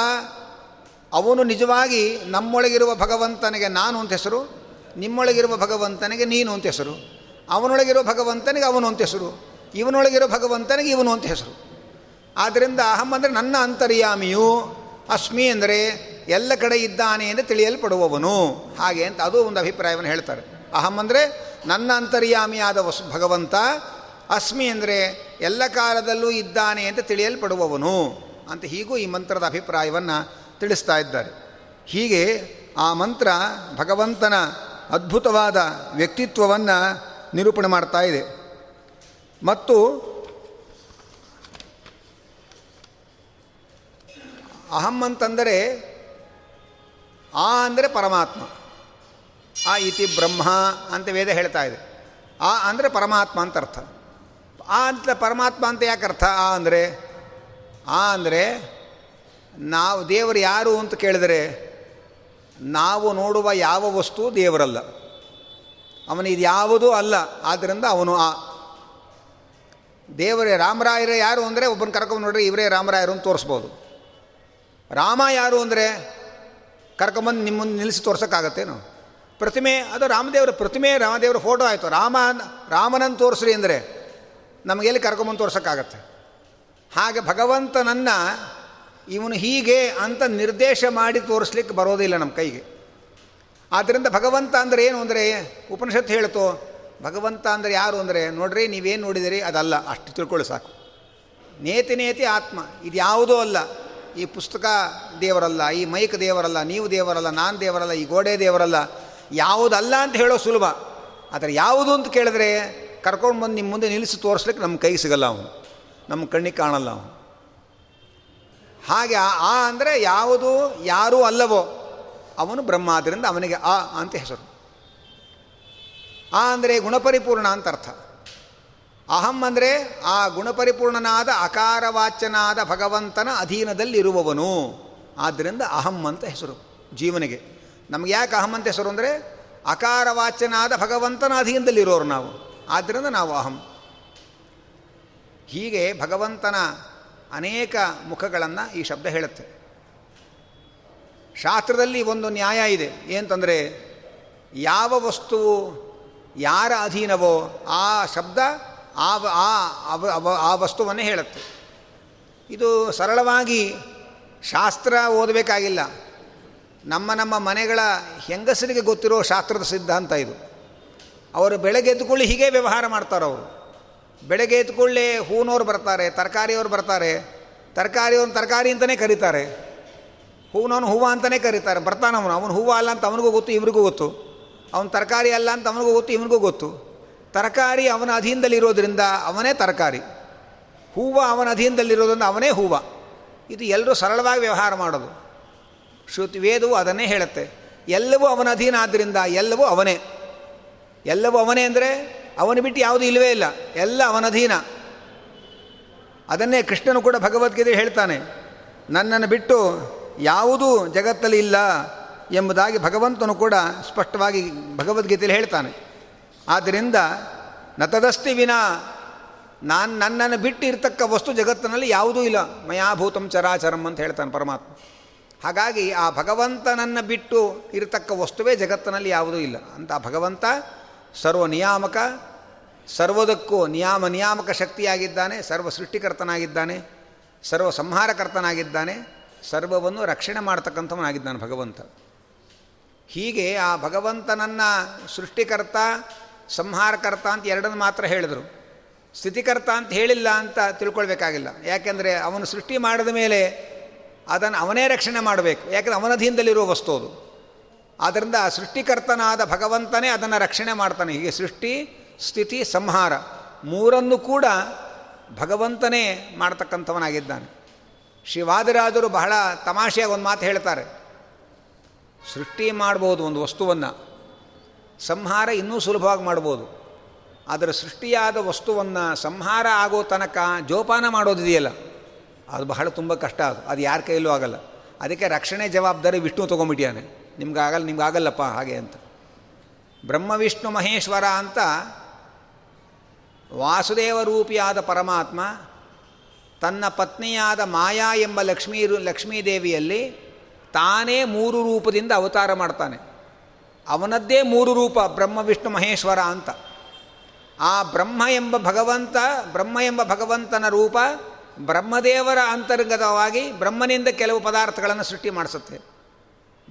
Speaker 1: ಅವನು ನಿಜವಾಗಿ ನಮ್ಮೊಳಗಿರುವ ಭಗವಂತನಿಗೆ ನಾನು ಅಂತ ಹೆಸರು, ನಿಮ್ಮೊಳಗಿರುವ ಭಗವಂತನಿಗೆ ನೀನು ಅಂತ ಹೆಸರು, ಅವನೊಳಗಿರುವ ಭಗವಂತನಿಗೆ ಅವನು ಅಂತ ಹೆಸರು ಇವನೊಳಗಿರೋ ಭಗವಂತನಿಗೆ ಇವನು ಅಂತ ಹೆಸರು. ಆದ್ದರಿಂದ ಅಹಂ ಅಂದರೆ ನನ್ನ ಅಂತರ್ಯಾಮಿಯು, ಅಸ್ಮಿ ಅಂದರೆ ಎಲ್ಲ ಕಡೆ ಇದ್ದಾನೆ ಎಂದು ತಿಳಿಯಲ್ಪಡುವವನು. ಹಾಗೆ ಅಂತ ಅದು ಒಂದು ಅಭಿಪ್ರಾಯವನ್ನು ಹೇಳ್ತಾರೆ. ಅಹಂ ಅಂದರೆ ನನ್ನ ಅಂತರ್ಯಾಮಿಯಾದ ವಸ್ ಭಗವಂತ, ಅಸ್ಮಿ ಅಂದರೆ ಎಲ್ಲ ಕಾಲದಲ್ಲೂ ಇದ್ದಾನೆ ಅಂತ ತಿಳಿಯಲ್ಪಡುವವನು ಅಂತ ಹೀಗೂ ಈ ಮಂತ್ರದ ಅಭಿಪ್ರಾಯವನ್ನು ತಿಳಿಸ್ತಾ ಇದ್ದಾರೆ. ಹೀಗೆ ಆ ಮಂತ್ರ ಭಗವಂತನ ಅದ್ಭುತವಾದ ವ್ಯಕ್ತಿತ್ವವನ್ನು ನಿರೂಪಣೆ ಮಾಡ್ತಾ ಇದೆ. ಮತ್ತು ಅಹಂ ಅಂತಂದರೆ ಆ ಅಂದರೆ ಪರಮಾತ್ಮ. ಆ ಇತಿ ಬ್ರಹ್ಮ ಅಂತ ವೇದ ಹೇಳ್ತಾ ಇದೆ. ಆ ಅಂದರೆ ಪರಮಾತ್ಮ ಅಂತ ಅರ್ಥ. ಆ ಅಂತ ಪರಮಾತ್ಮ ಅಂತ ಯಾಕೆ ಅರ್ಥ? ಆ ಅಂದರೆ ಆ ಅಂದರೆ ನಾವು ದೇವರು ಯಾರು ಅಂತ ಕೇಳಿದರೆ ನಾವು ನೋಡುವ ಯಾವ ವಸ್ತು ದೇವರಲ್ಲ. ಅವನು ಇದು ಯಾವುದೂ ಅಲ್ಲ ಆದ್ದರಿಂದ ಅವನು ಆ. ದೇವರೇ, ರಾಮರಾಯರೇ ಯಾರು ಅಂದರೆ ಒಬ್ಬನ ಕರ್ಕೊಂಡು ನೋಡ್ರಿ ಇವರೇ ರಾಮರಾಯರು ಅಂತ ತೋರಿಸ್ಬೋದು. ರಾಮ ಯಾರು ಅಂದರೆ ಕರ್ಕೊಂಬಂದು ನಿಮ್ಮನ್ನು ನಿಲ್ಲಿಸಿ ತೋರ್ಸೋಕ್ಕಾಗತ್ತೇನು? ಪ್ರತಿಮೆ, ಅದು ರಾಮದೇವರ ಪ್ರತಿಮೆ, ರಾಮದೇವರ ಫೋಟೋ ಆಯಿತು. ರಾಮ, ರಾಮನನ್ನು ತೋರಿಸ್ರಿ ಅಂದರೆ ನಮಗೆಲ್ಲಿ ಕರ್ಕೊಂಬಂದು ತೋರ್ಸೋಕ್ಕಾಗತ್ತೆ? ಹಾಗೆ ಭಗವಂತನನ್ನು ಇವನು ಹೀಗೆ ಅಂತ ನಿರ್ದೇಶ ಮಾಡಿ ತೋರಿಸ್ಲಿಕ್ಕೆ ಬರೋದಿಲ್ಲ ನಮ್ಮ ಕೈಗೆ. ಆದ್ದರಿಂದ ಭಗವಂತ ಅಂದರೆ ಏನು ಅಂದರೆ, ಉಪನಿಷತ್ತು ಹೇಳ್ತು ಭಗವಂತ ಅಂದರೆ ಯಾರು ಅಂದರೆ, ನೋಡ್ರಿ ನೀವೇನು ನೋಡಿದಿರಿ ಅದಲ್ಲ, ಅಷ್ಟು ತಿಳ್ಕೊಳ್ಳಿ ಸಾಕು. ನೇತಿ ನೇತಿ ಆತ್ಮ, ಇದು ಯಾವುದೂ ಅಲ್ಲ. ಈ ಪುಸ್ತಕ ದೇವರಲ್ಲ, ಈ ಮೈಕ್ ದೇವರಲ್ಲ, ನೀವು ದೇವರಲ್ಲ, ನಾನು ದೇವರಲ್ಲ, ಈ ಗೋಡೆ ದೇವರಲ್ಲ ಯಾವುದಲ್ಲ ಅಂತ ಹೇಳೋ ಸುಲಭ. ಆದರೆ ಯಾವುದು ಅಂತ ಕೇಳಿದ್ರೆ ಕರ್ಕೊಂಡು ಬಂದು ನಿಮ್ಮ ಮುಂದೆ ನಿಲ್ಲಿಸಿ ತೋರಿಸ್ಲಿಕ್ಕೆ ನಮ್ಮ ಕೈ ಸಿಗಲ್ಲ ಅವನು. ನಮ್ಮ ಕಣ್ಣಿಗೆ ಕಾಣಲ್ಲ ಅವನು. ಹಾಗೆ ಆ- ಅಂದರೆ ಯಾವುದು ಯಾರೂ ಅಲ್ಲವೋ ಅವನು ಬ್ರಹ್ಮ ಆದ್ದರಿಂದ ಅವನಿಗೆ ಆ ಅಂತ ಹೆಸರು. ಆ ಅಂದರೆ ಗುಣಪರಿಪೂರ್ಣ ಅಂತ ಅರ್ಥ. ಅಹಂ ಅಂದರೆ ಆ ಗುಣಪರಿಪೂರ್ಣನಾದ ಅಕಾರವಾಚ್ಯನಾದ ಭಗವಂತನ ಅಧೀನದಲ್ಲಿರುವವನು. ಆದ್ದರಿಂದ ಅಹಂ ಅಂತ ಹೆಸರು ಜೀವನಿಗೆ. ನಮಗೆ ಯಾಕೆ ಅಹಂ ಅಂತ ಹೆಸರು ಅಂದರೆ ಅಕಾರವಾಚನಾದ ಭಗವಂತನ ಅಧೀನದಲ್ಲಿರೋರು ನಾವು. ಆದ್ದರಿಂದ ನಾವು ಅಹಂ. ಹೀಗೆ ಭಗವಂತನ ಅನೇಕ ಮುಖಗಳನ್ನು ಈ ಶಬ್ದ ಹೇಳುತ್ತೆ. ಶಾಸ್ತ್ರದಲ್ಲಿ ಒಂದು ನ್ಯಾಯ ಇದೆ. ಏನಂತಂದರೆ ಯಾವ ವಸ್ತುವು ಯಾರ ಅಧೀನವೋ ಆ ಶಬ್ದ ಆ ಆ ವಸ್ತುವನ್ನೇ ಹೇಳುತ್ತೆ. ಇದು ಸರಳವಾಗಿ ಶಾಸ್ತ್ರ ಓದಬೇಕಾಗಿಲ್ಲ. ನಮ್ಮ ನಮ್ಮ ಮನೆಗಳ ಹೆಂಗಸರಿಗೆ ಗೊತ್ತಿರೋ ಶಾಸ್ತ್ರದ ಸಿದ್ಧಾಂತ ಇದು. ಅವರು ಬೆಳಗ್ಗೆ ಎದ್ದುಕೊಳ್ಳಿ ಹೀಗೆ ವ್ಯವಹಾರ ಮಾಡ್ತಾರೆ ಅವರು. ಬೆಳಗ್ಗೆ ಎದ್ದುಕೊಳ್ಳಿ ಹೂನವ್ರು ಬರ್ತಾರೆ, ತರಕಾರಿಯವ್ರು ಬರ್ತಾರೆ. ತರಕಾರಿಯವ್ರನ್ನ ತರಕಾರಿ ಅಂತಲೇ ಕರೀತಾರೆ. ಹೂವನವನು ಹೂವು ಅಂತಲೇ ಕರೀತಾರೆ. ಬರ್ತಾನವನು ಅವನು ಹೂವು ಅಲ್ಲ ಅಂತ ಅವನಿಗೂ ಗೊತ್ತು, ಇವ್ರಿಗೂ ಗೊತ್ತು. ಅವನು ತರಕಾರಿ ಅಲ್ಲ ಅಂತ ಅವನಿಗೂ ಗೊತ್ತು, ಇವನಿಗೂ ಗೊತ್ತು. ತರಕಾರಿ ಅವನ ಅಧೀನದಲ್ಲಿರೋದ್ರಿಂದ ಅವನೇ ತರಕಾರಿ. ಹೂವು ಅವನ ಅಧೀನದಲ್ಲಿರೋದ್ರಿಂದ ಅವನೇ ಹೂವು. ಇದು ಎಲ್ಲರೂ ಸರಳವಾಗಿ ವ್ಯವಹಾರ ಮಾಡೋದು. ಶ್ರುತಿ ವೇದವು ಅದನ್ನೇ ಹೇಳುತ್ತೆ. ಎಲ್ಲವೂ ಅವನ ಅಧೀನ ಆದ್ದರಿಂದ ಎಲ್ಲವೂ ಅವನೇ. ಎಲ್ಲವೂ ಅವನೇ ಅಂದರೆ ಅವನು ಬಿಟ್ಟು ಯಾವುದೂ ಇಲ್ಲವೇ ಇಲ್ಲ. ಎಲ್ಲ ಅವನ ಅಧೀನ. ಅದನ್ನೇ ಕೃಷ್ಣನು ಕೂಡ ಭಗವದ್ಗೀತೆ ಹೇಳ್ತಾನೆ. ನನ್ನನ್ನು ಬಿಟ್ಟು ಯಾವುದೂ ಜಗತ್ತಲ್ಲಿ ಇಲ್ಲ ಎಂಬುದಾಗಿ ಭಗವಂತನು ಕೂಡ ಸ್ಪಷ್ಟವಾಗಿ ಭಗವದ್ಗೀತೆಯಲ್ಲಿ ಹೇಳ್ತಾನೆ. ಆದ್ದರಿಂದ ನತದಸ್ತಿ ವಿನ ನಾನು ನನ್ನನ್ನು ಬಿಟ್ಟು ಇರತಕ್ಕ ವಸ್ತು ಜಗತ್ತಿನಲ್ಲಿ ಯಾವುದೂ ಇಲ್ಲ. ಮಯಾಭೂತಂ ಚರಾಚರಂ ಅಂತ ಹೇಳ್ತಾನೆ ಪರಮಾತ್ಮ. ಹಾಗಾಗಿ ಆ ಭಗವಂತನನ್ನು ಬಿಟ್ಟು ಇರತಕ್ಕ ವಸ್ತುವೇ ಜಗತ್ತಿನಲ್ಲಿ ಯಾವುದೂ ಇಲ್ಲ. ಅಂತ ಭಗವಂತ ಸರ್ವ ನಿಯಾಮಕ ಸರ್ವದಕ್ಕೂ ನಿಯಾಮ ನಿಯಾಮಕ ಶಕ್ತಿಯಾಗಿದ್ದಾನೆ, ಸರ್ವ ಸೃಷ್ಟಿಕರ್ತನಾಗಿದ್ದಾನೆ, ಸರ್ವ ಸಂಹಾರಕರ್ತನಾಗಿದ್ದಾನೆ, ಸರ್ವವನ್ನು ರಕ್ಷಣೆ ಮಾಡ್ತಕ್ಕಂಥವನಾಗಿದ್ದಾನೆ ಭಗವಂತ. ಹೀಗೆ ಆ ಭಗವಂತನನ್ನು ಸೃಷ್ಟಿಕರ್ತ, ಸಂಹಾರಕರ್ತ ಅಂತ ಎರಡನ್ನು ಮಾತ್ರ ಹೇಳಿದರು. ಸ್ಥಿತಿಕರ್ತ ಅಂತ ಹೇಳಿಲ್ಲ ಅಂತ ತಿಳ್ಕೊಳ್ಬೇಕಾಗಿಲ್ಲ. ಯಾಕೆಂದರೆ ಅವನು ಸೃಷ್ಟಿ ಮಾಡಿದ ಮೇಲೆ ಅದನ್ನು ಅವನೇ ರಕ್ಷಣೆ ಮಾಡಬೇಕು. ಯಾಕಂದರೆ ಅವನ ಅಧೀನದಲ್ಲಿರುವ ವಸ್ತು ಅದು. ಆದ್ದರಿಂದ ಸೃಷ್ಟಿಕರ್ತನಾದ ಭಗವಂತನೇ ಅದನ್ನು ರಕ್ಷಣೆ ಮಾಡ್ತಾನೆ. ಹೀಗೆ ಸೃಷ್ಟಿ, ಸ್ಥಿತಿ, ಸಂಹಾರ ಮೂರನ್ನು ಕೂಡ ಭಗವಂತನೇ ಮಾಡ್ತಕ್ಕಂಥವನಾಗಿದ್ದಾನೆ. ಶಿವಾದಿರಾಜರು ಬಹಳ ತಮಾಷೆಯಾಗಿ ಒಂದು ಮಾತು ಹೇಳ್ತಾರೆ. ಸೃಷ್ಟಿ ಮಾಡ್ಬೋದು ಒಂದು ವಸ್ತುವನ್ನು. ಸಂಹಾರ ಇನ್ನೂ ಸುಲಭವಾಗಿ ಮಾಡ್ಬೋದು. ಆದರೆ ಸೃಷ್ಟಿಯಾದ ವಸ್ತುವನ್ನು ಸಂಹಾರ ಆಗೋ ತನಕ ಜೋಪಾನ ಮಾಡೋದಿದೆಯಲ್ಲ. ಅದು ಬಹಳ ತುಂಬ ಕಷ್ಟ ಅದು. ಅದು ಯಾರ ಕೈಯಲ್ಲೂ ಆಗಲ್ಲ. ಅದಕ್ಕೆ ರಕ್ಷಣೆ ಜವಾಬ್ದಾರಿ ವಿಷ್ಣು ತೊಗೊಂಬಿಟ್ಟಿಯಾನೆ ನಿಮ್ಗಾಗಲ್ಲ ನಿಮ್ಗಾಗಲ್ಲಪ್ಪ ಹಾಗೆ ಅಂತ. ಬ್ರಹ್ಮ, ವಿಷ್ಣು, ಮಹೇಶ್ವರ ಅಂತ ವಾಸುದೇವ ರೂಪಿಯಾದ ಪರಮಾತ್ಮ ತನ್ನ ಪತ್ನಿಯಾದ ಮಾಯಾ ಎಂಬ ಲಕ್ಷ್ಮೀ ಲಕ್ಷ್ಮೀದೇವಿಯಲ್ಲಿ ತಾನೇ ಮೂರು ರೂಪದಿಂದ ಅವತಾರ ಮಾಡ್ತಾನೆ. ಅವನದ್ದೇ ಮೂರು ರೂಪ, ಬ್ರಹ್ಮ, ವಿಷ್ಣು, ಮಹೇಶ್ವರ ಅಂತ. ಆ ಬ್ರಹ್ಮ ಎಂಬ ಭಗವಂತ, ಬ್ರಹ್ಮ ಎಂಬ ಭಗವಂತನ ರೂಪ ಬ್ರಹ್ಮದೇವರ ಅಂತರ್ಗತವಾಗಿ ಬ್ರಹ್ಮನಿಂದ ಕೆಲವು ಪದಾರ್ಥಗಳನ್ನು ಸೃಷ್ಟಿ ಮಾಡಿಸುತ್ತೆ.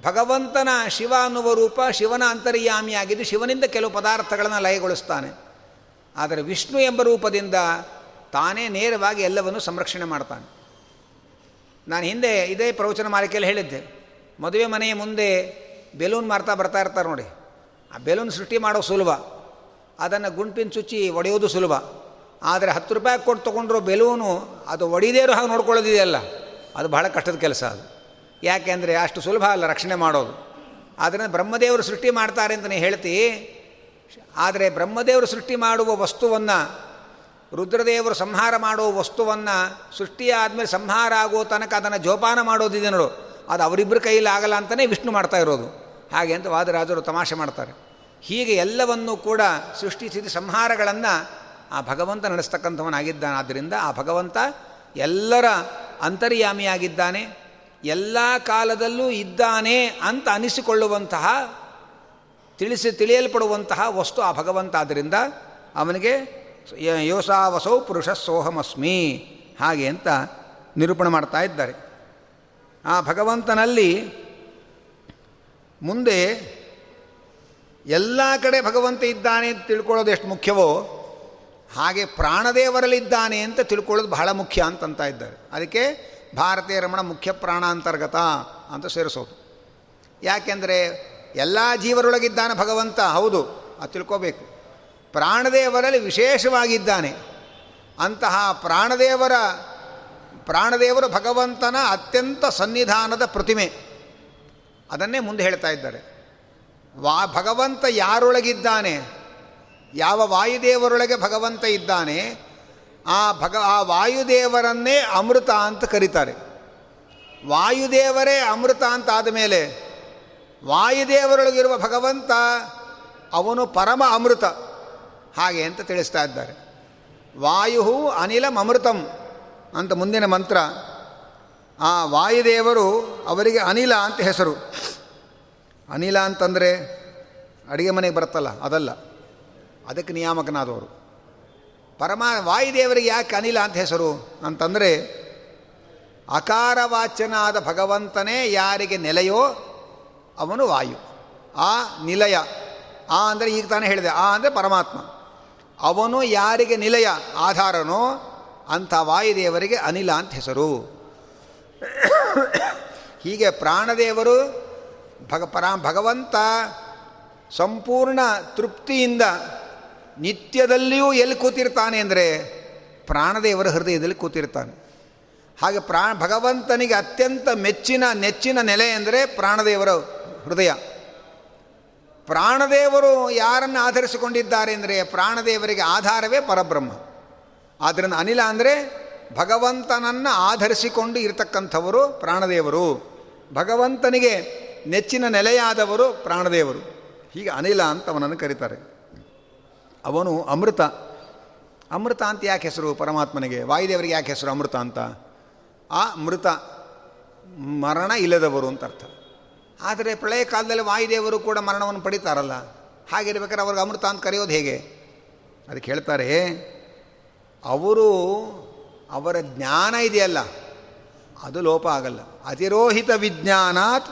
Speaker 1: ಭಗವಂತನ ಶಿವ ಅನ್ನುವ ರೂಪ ಶಿವನ ಅಂತರ್ಯಾಮಿಯಾಗಿದ್ದು ಶಿವನಿಂದ ಕೆಲವು ಪದಾರ್ಥಗಳನ್ನು ಲಯಗೊಳಿಸ್ತಾನೆ. ಆದರೆ ವಿಷ್ಣು ಎಂಬ ರೂಪದಿಂದ ತಾನೇ ನೇರವಾಗಿ ಎಲ್ಲವನ್ನು ಸಂರಕ್ಷಣೆ ಮಾಡ್ತಾನೆ. ನಾನು ಹಿಂದೆ ಇದೇ ಪ್ರವಚನ ಮಾಲಿಕೆಯಲ್ಲಿ ಹೇಳಿದ್ದೆ. ಮದುವೆ ಮನೆಯ ಮುಂದೆ ಬೆಲೂನ್ ಮಾರ್ತಾ ಬರ್ತಾ ಇರ್ತಾರೆ ನೋಡಿ. ಆ ಬೆಲೂನ್ ಸೃಷ್ಟಿ ಮಾಡೋ ಸುಲಭ. ಅದನ್ನು ಗುಂಪಿನ ಚುಚ್ಚಿ ಒಡೆಯೋದು ಸುಲಭ. ಆದರೆ ಹತ್ತು ರೂಪಾಯಿ ಕೊಟ್ಟು ತೊಗೊಂಡಿರೋ ಬೆಲೂನು ಅದು ಒಡಿದೇರು ಹಾಗೆ ನೋಡ್ಕೊಳ್ಳೋದಿದೆಯಲ್ಲ? ಅದು ಬಹಳ ಕಷ್ಟದ ಕೆಲಸ ಅದು. ಯಾಕೆಂದರೆ ಅಷ್ಟು ಸುಲಭ ಅಲ್ಲ ರಕ್ಷಣೆ ಮಾಡೋದು. ಆದ್ದರಿಂದ ಬ್ರಹ್ಮದೇವರು ಸೃಷ್ಟಿ ಮಾಡ್ತಾರೆ ಅಂತ ಹೇಳ್ತೀ. ಆದರೆ ಬ್ರಹ್ಮದೇವರು ಸೃಷ್ಟಿ ಮಾಡುವ ವಸ್ತುವನ್ನು, ರುದ್ರದೇವರು ಸಂಹಾರ ಮಾಡುವ ವಸ್ತುವನ್ನು ಸೃಷ್ಟಿಯಾದಮೇಲೆ ಸಂಹಾರ ಆಗೋ ತನಕ ಅದನ್ನು ಜೋಪಾನ ಮಾಡೋದಿದೆ ನೋಡು. ಅದು ಅವರಿಬ್ಬರ ಕೈಯಲ್ಲಿ ಆಗಲ್ಲ ಅಂತಲೇ ವಿಷ್ಣು ಮಾಡ್ತಾ ಇರೋದು. ಹಾಗೆ ಅಂತ ವಾದರಾಜರು ತಮಾಷೆ ಮಾಡ್ತಾರೆ. ಹೀಗೆ ಎಲ್ಲವನ್ನೂ ಕೂಡ ಸೃಷ್ಟಿಸಿದ ಸಂಹಾರಗಳನ್ನು ಆ ಭಗವಂತ ನಡೆಸ್ತಕ್ಕಂಥವನಾಗಿದ್ದಾನೆ. ಆದ್ದರಿಂದ ಆ ಭಗವಂತ ಎಲ್ಲರ ಅಂತರ್ಯಾಮಿಯಾಗಿದ್ದಾನೆ. ಎಲ್ಲ ಕಾಲದಲ್ಲೂ ಇದ್ದಾನೆ ಅಂತ ಅನಿಸಿಕೊಳ್ಳುವಂತಹ, ತಿಳಿಸಿ ತಿಳಿಯಲ್ಪಡುವಂತಹ ವಸ್ತು ಆ ಭಗವಂತ. ಆದ್ದರಿಂದ ಅವನಿಗೆ ಯೋಸಾವಸೌ ಪುರುಷ ಸೋಹಮಸ್ಮಿ ಹಾಗೆ ಅಂತ ನಿರೂಪಣೆ ಮಾಡ್ತಾ ಇದ್ದಾರೆ. ಆ ಭಗವಂತನಲ್ಲಿ ಮುಂದೆ ಎಲ್ಲ ಕಡೆ ಭಗವಂತ ಇದ್ದಾನೆ ಅಂತ ತಿಳ್ಕೊಳ್ಳೋದು ಎಷ್ಟು ಮುಖ್ಯವೋ ಹಾಗೆ ಪ್ರಾಣದೇವರಲ್ಲಿದ್ದಾನೆ ಅಂತ ತಿಳ್ಕೊಳ್ಳೋದು ಬಹಳ ಮುಖ್ಯ ಅಂತಂತ ಇದ್ದಾರೆ. ಅದಕ್ಕೆ ಭಾರತೀಯ ರಮಣ ಮುಖ್ಯ ಪ್ರಾಣಾಂತರ್ಗತ ಅಂತ ಸೇರಿಸೋದು. ಯಾಕೆಂದರೆ ಎಲ್ಲ ಜೀವರೊಳಗಿದ್ದಾನೆ ಭಗವಂತ, ಹೌದು, ಅದು ತಿಳ್ಕೋಬೇಕು. ಪ್ರಾಣದೇವರಲ್ಲಿ ವಿಶೇಷವಾಗಿದ್ದಾನೆ. ಅಂತಹ ಪ್ರಾಣದೇವರ, ಪ್ರಾಣದೇವರು ಭಗವಂತನ ಅತ್ಯಂತ ಸನ್ನಿಧಾನದ ಪ್ರತಿಮೆ. ಅದನ್ನೇ ಮುಂದೆ ಹೇಳ್ತಾ ಇದ್ದಾರೆ. ವಾ ಭಗವಂತ ಯಾರೊಳಗಿದ್ದಾನೆ? ಯಾವ ವಾಯುದೇವರೊಳಗೆ ಭಗವಂತ ಇದ್ದಾನೆ, ಆ ಭಗ, ಆ ವಾಯುದೇವರನ್ನೇ ಅಮೃತ ಅಂತ ಕರೀತಾರೆ. ವಾಯುದೇವರೇ ಅಮೃತ ಅಂತ ಆದಮೇಲೆ ವಾಯುದೇವರೊಳಗಿರುವ ಭಗವಂತ ಅವನು ಪರಮ ಅಮೃತ. ಹಾಗೆ ಅಂತ ತಿಳಿಸ್ತಾ ಇದ್ದಾರೆ. ವಾಯು ಅನಿಲಂ ಅಮೃತಂ ಅಂತ ಮುಂದಿನ ಮಂತ್ರ. ಆ ವಾಯುದೇವರು ಅವರಿಗೆ ಅನಿಲ ಅಂತ ಹೆಸರು. ಅನಿಲ ಅಂತಂದರೆ ಅಡುಗೆ ಮನೆಗೆ ಬರುತ್ತಲ್ಲ, ಅದಲ್ಲ. ಅದಕ್ಕೆ ನಿಯಾಮಕನಾದವರು. ಪರಮ, ವಾಯುದೇವರಿಗೆ ಯಾಕೆ ಅನಿಲ ಅಂತ ಹೆಸರು? ಅಂತಂದರೆ, ಅಕಾರವಾಚ್ಯನಾದ ಭಗವಂತನೇ ಯಾರಿಗೆ ನೆಲೆಯೋ ಅವನು ವಾಯು. ಆ ನಿಲಯ, ಆ ಅಂದರೆ ಈಗ ತಾನೇ ಹೇಳಿದೆ, ಆ ಅಂದರೆ ಪರಮಾತ್ಮ. ಅವನು ಯಾರಿಗೆ ನಿಲಯ ಆಧಾರನೋ ಅಂಥ ವಾಯುದೇವರಿಗೆ ಅನಿಲ ಅಂತ ಹೆಸರು. ಹೀಗೆ ಪ್ರಾಣದೇವರು ಭಗ, ಪರ, ಭಗವಂತ ಸಂಪೂರ್ಣ ತೃಪ್ತಿಯಿಂದ ನಿತ್ಯದಲ್ಲಿಯೂ ಎಲ್ಲಿ ಕೂತಿರ್ತಾನೆ ಅಂದರೆ ಪ್ರಾಣದೇವರ ಹೃದಯದಲ್ಲಿ ಕೂತಿರ್ತಾನೆ. ಹಾಗೆ ಪ್ರಾ ಭಗವಂತನಿಗೆ ಅತ್ಯಂತ ಮೆಚ್ಚಿನ, ನೆಚ್ಚಿನ ನೆಲೆ ಅಂದರೆ ಪ್ರಾಣದೇವರ ಹೃದಯ. ಪ್ರಾಣದೇವರು ಯಾರನ್ನು ಆಧರಿಸಿಕೊಂಡಿದ್ದಾರೆ ಅಂದರೆ ಪ್ರಾಣದೇವರಿಗೆ ಆಧಾರವೇ ಪರಬ್ರಹ್ಮ. ಆದ್ದರಿಂದ ಅನಿಲ ಅಂದರೆ ಭಗವಂತನನ್ನು ಆಧರಿಸಿಕೊಂಡು ಇರತಕ್ಕಂಥವರು ಪ್ರಾಣದೇವರು. ಭಗವಂತನಿಗೆ ನೆಚ್ಚಿನ ನೆಲೆಯಾದವರು ಪ್ರಾಣದೇವರು. ಹೀಗೆ ಅನಿಲ ಅಂತ ಅವನನ್ನು ಕರೀತಾರೆ. ಅವನು ಅಮೃತ. ಅಮೃತ ಅಂತ ಯಾಕೆ ಹೆಸರು ಪರಮಾತ್ಮನಿಗೆ? ವಾಯುದೇವರಿಗೆ ಯಾಕೆ ಹೆಸರು ಅಮೃತ ಅಂತ? ಆ ಮೃತ ಮರಣ ಇಲ್ಲದವರು ಅಂತ ಅರ್ಥ. ಆದರೆ ಪ್ರಳಯ ಕಾಲದಲ್ಲಿ ವಾಯುದೇವರು ಕೂಡ ಮರಣವನ್ನು ಪಡಿತಾರಲ್ಲ. ಹಾಗಿರ್ಬೇಕಾದ್ರೆ ಅವ್ರಿಗೆ ಅಮೃತ ಅಂತ ಕರೆಯೋದು ಹೇಗೆ? ಅದಕ್ಕೆ ಹೇಳ್ತಾರೆ, ಅವರು ಅವರ ಜ್ಞಾನ ಇದೆಯಲ್ಲ, ಅದು ಲೋಪ ಆಗಲ್ಲ. ಅತಿರೋಹಿತ ವಿಜ್ಞಾನಾತ್